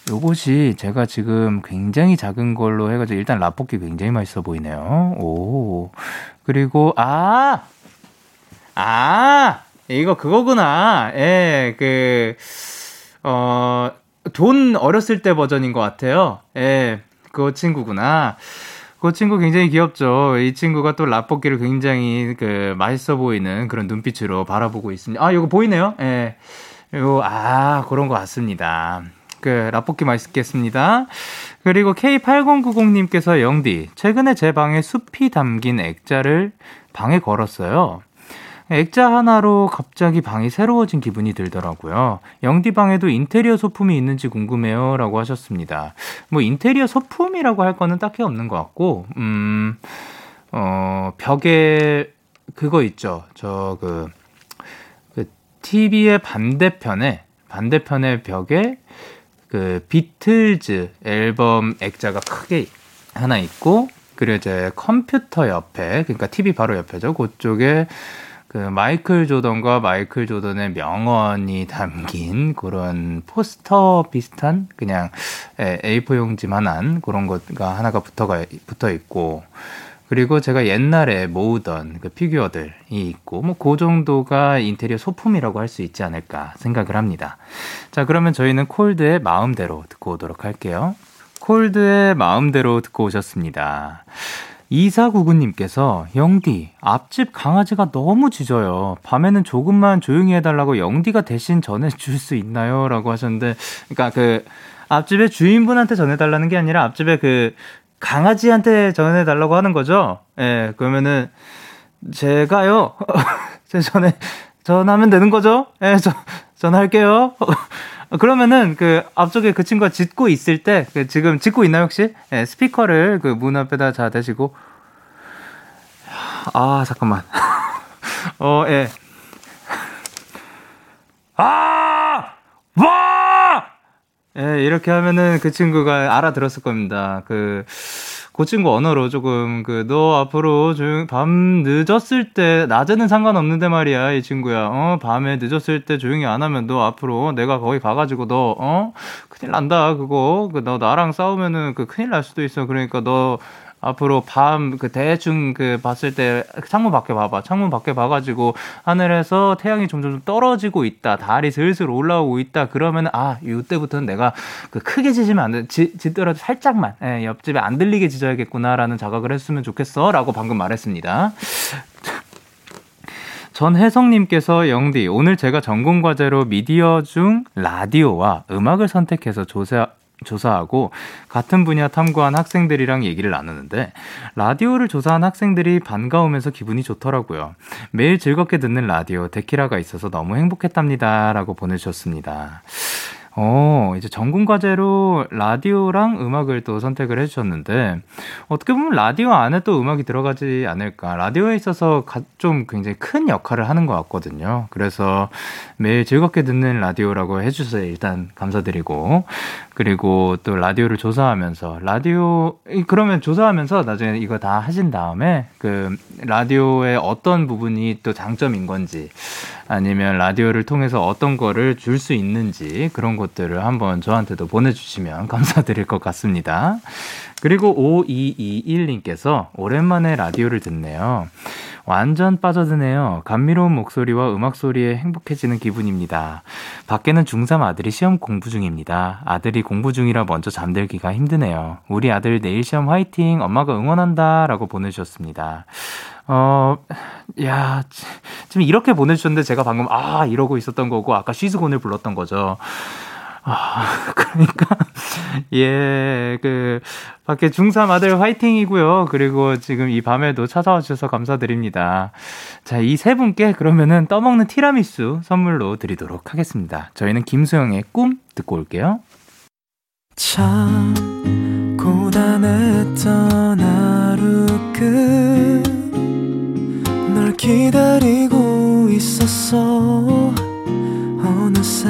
요것이 제가 지금 굉장히 작은 걸로 해가지고 일단 라볶이 굉장히 맛있어 보이네요. 오. 그리고, 아! 아! 이거 그거구나. 예, 그, 어, 돈 어렸을 때 버전인 것 같아요. 예, 그 친구구나. 그 친구 굉장히 귀엽죠. 이 친구가 또 라볶이를 굉장히 그 맛있어 보이는 그런 눈빛으로 바라보고 있습니다. 아, 이거 보이네요. 예. 요, 아, 그런 것 같습니다. 그, 라볶이 맛있겠습니다. 그리고 K8090님께서 영디, 최근에 제 방에 숲이 담긴 액자를 방에 걸었어요. 액자 하나로 갑자기 방이 새로워진 기분이 들더라고요. 영디 방에도 인테리어 소품이 있는지 궁금해요. 라고 하셨습니다. 뭐, 인테리어 소품이라고 할 거는 딱히 없는 것 같고, 음, 어, 벽에 그거 있죠. 저, 그, 그, TV의 반대편에, 반대편의 벽에 그 비틀즈 앨범 액자가 크게 하나 있고, 그리고 이제 컴퓨터 옆에, 그러니까 TV 바로 옆에죠. 그쪽에 그 마이클 조던과 마이클 조던의 명언이 담긴 그런 포스터 비슷한 그냥 A4 용지만한 그런 것가 하나가 붙어가 붙어 있고 그리고 제가 옛날에 모으던 그 피규어들이 있고 뭐 그 정도가 인테리어 소품이라고 할 수 있지 않을까 생각을 합니다. 자, 그러면 저희는 콜드의 마음대로 듣고 오도록 할게요. 콜드의 마음대로 듣고 오셨습니다. 이사구구님께서 영디 앞집 강아지가 너무 짖어요. 밤에는 조금만 조용히 해달라고 영디가 대신 전해줄 수 있나요? 라고 하셨는데, 그러니까 그 앞집의 주인분한테 전해달라는 게 아니라 앞집의 그 강아지한테 전해달라고 하는 거죠. 예, 그러면은 제가요, 제 전에 전하면 되는 거죠? 예, 저 전할게요. 그러면은 그 앞쪽에 그 친구가 짖고 있을 때 그 지금 짖고 있나요 혹시? 예, 스피커를 그 문 앞에다 자 대시고 아 잠깐만 어 예. 아! 와! 예, 이렇게 하면은 그 친구가 알아들었을 겁니다. 그, 그 친구 언어로 조금 그 너 앞으로 조용 밤 늦었을 때 낮에는 상관없는데 말이야 이 친구야. 어? 밤에 늦었을 때 조용히 안 하면 너 앞으로 내가 거기 가가지고 너 어? 큰일 난다 그거. 그 너 나랑 싸우면은 그 큰일 날 수도 있어. 그러니까 너 앞으로 밤 그 대충 그 봤을 때 창문 밖에 봐봐. 창문 밖에 봐가지고 하늘에서 태양이 점점 떨어지고 있다. 달이 슬슬 올라오고 있다. 그러면 아 이때부터는 내가 그 크게 지지면 안 돼. 지, 지더라도 살짝만 예, 옆집에 안 들리게 지져야겠구나라는 자각을 했으면 좋겠어라고 방금 말했습니다. 전혜성님께서 영디 오늘 제가 전공 과제로 미디어 중 라디오와 음악을 선택해서 조사 조사하고 같은 분야 탐구한 학생들이랑 얘기를 나누는데 라디오를 조사한 학생들이 반가우면서 기분이 좋더라고요. 매일 즐겁게 듣는 라디오 데키라가 있어서 너무 행복했답니다. 라고 보내주셨습니다. 어, 이제 전공 과제로 라디오랑 음악을 또 선택을 해주셨는데, 어떻게 보면 라디오 안에 또 음악이 들어가지 않을까. 라디오에 있어서 좀 굉장히 큰 역할을 하는 것 같거든요. 그래서 매일 즐겁게 듣는 라디오라고 해주셔서 일단 감사드리고, 그리고 또 라디오를 조사하면서, 라디오, 그러면 조사하면서 나중에 이거 다 하신 다음에, 그, 라디오의 어떤 부분이 또 장점인 건지, 아니면 라디오를 통해서 어떤 거를 줄 수 있는지 그런 것들을 한번 저한테도 보내주시면 감사드릴 것 같습니다. 그리고 5221님께서 오랜만에 라디오를 듣네요. 완전 빠져드네요. 감미로운 목소리와 음악 소리에 행복해지는 기분입니다. 밖에는 중3 아들이 시험 공부 중입니다. 아들이 공부 중이라 먼저 잠들기가 힘드네요. 우리 아들 내일 시험 화이팅! 엄마가 응원한다! 라고 보내주셨습니다. 어, 야, 지금 이렇게 보내주셨는데 제가 방금 아, 이러고 있었던 거고 아까 쉬즈곤을 불렀던 거죠. 아, 그러니까, 예, 그, 밖에 중3 아들 화이팅이고요. 그리고 지금 이 밤에도 찾아와 주셔서 감사드립니다. 자, 이 세 분께 그러면은 떠먹는 티라미수 선물로 드리도록 하겠습니다. 저희는 김수영의 꿈 듣고 올게요. 참, 고단했던 하루 끝. 널 기다리고 있었어 어느새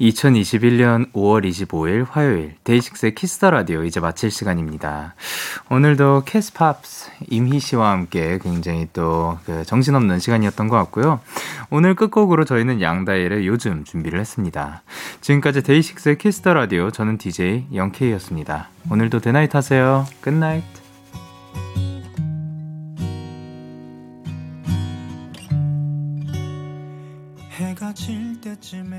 2021년 5월 25일 화요일 DAY6의 Kiss the Radio 이제 마칠 시간입니다. 오늘도 캐스팝스 임희 씨와 함께 굉장히 또 그 정신없는 시간이었던 것 같고요. 오늘 끝곡으로 저희는 양다일의 요즘 준비를 했습니다. 지금까지 DAY6의 Kiss the Radio 저는 DJ Young K였습니다. 오늘도 대나잇 하세요. Good night. 해가 질 때쯤에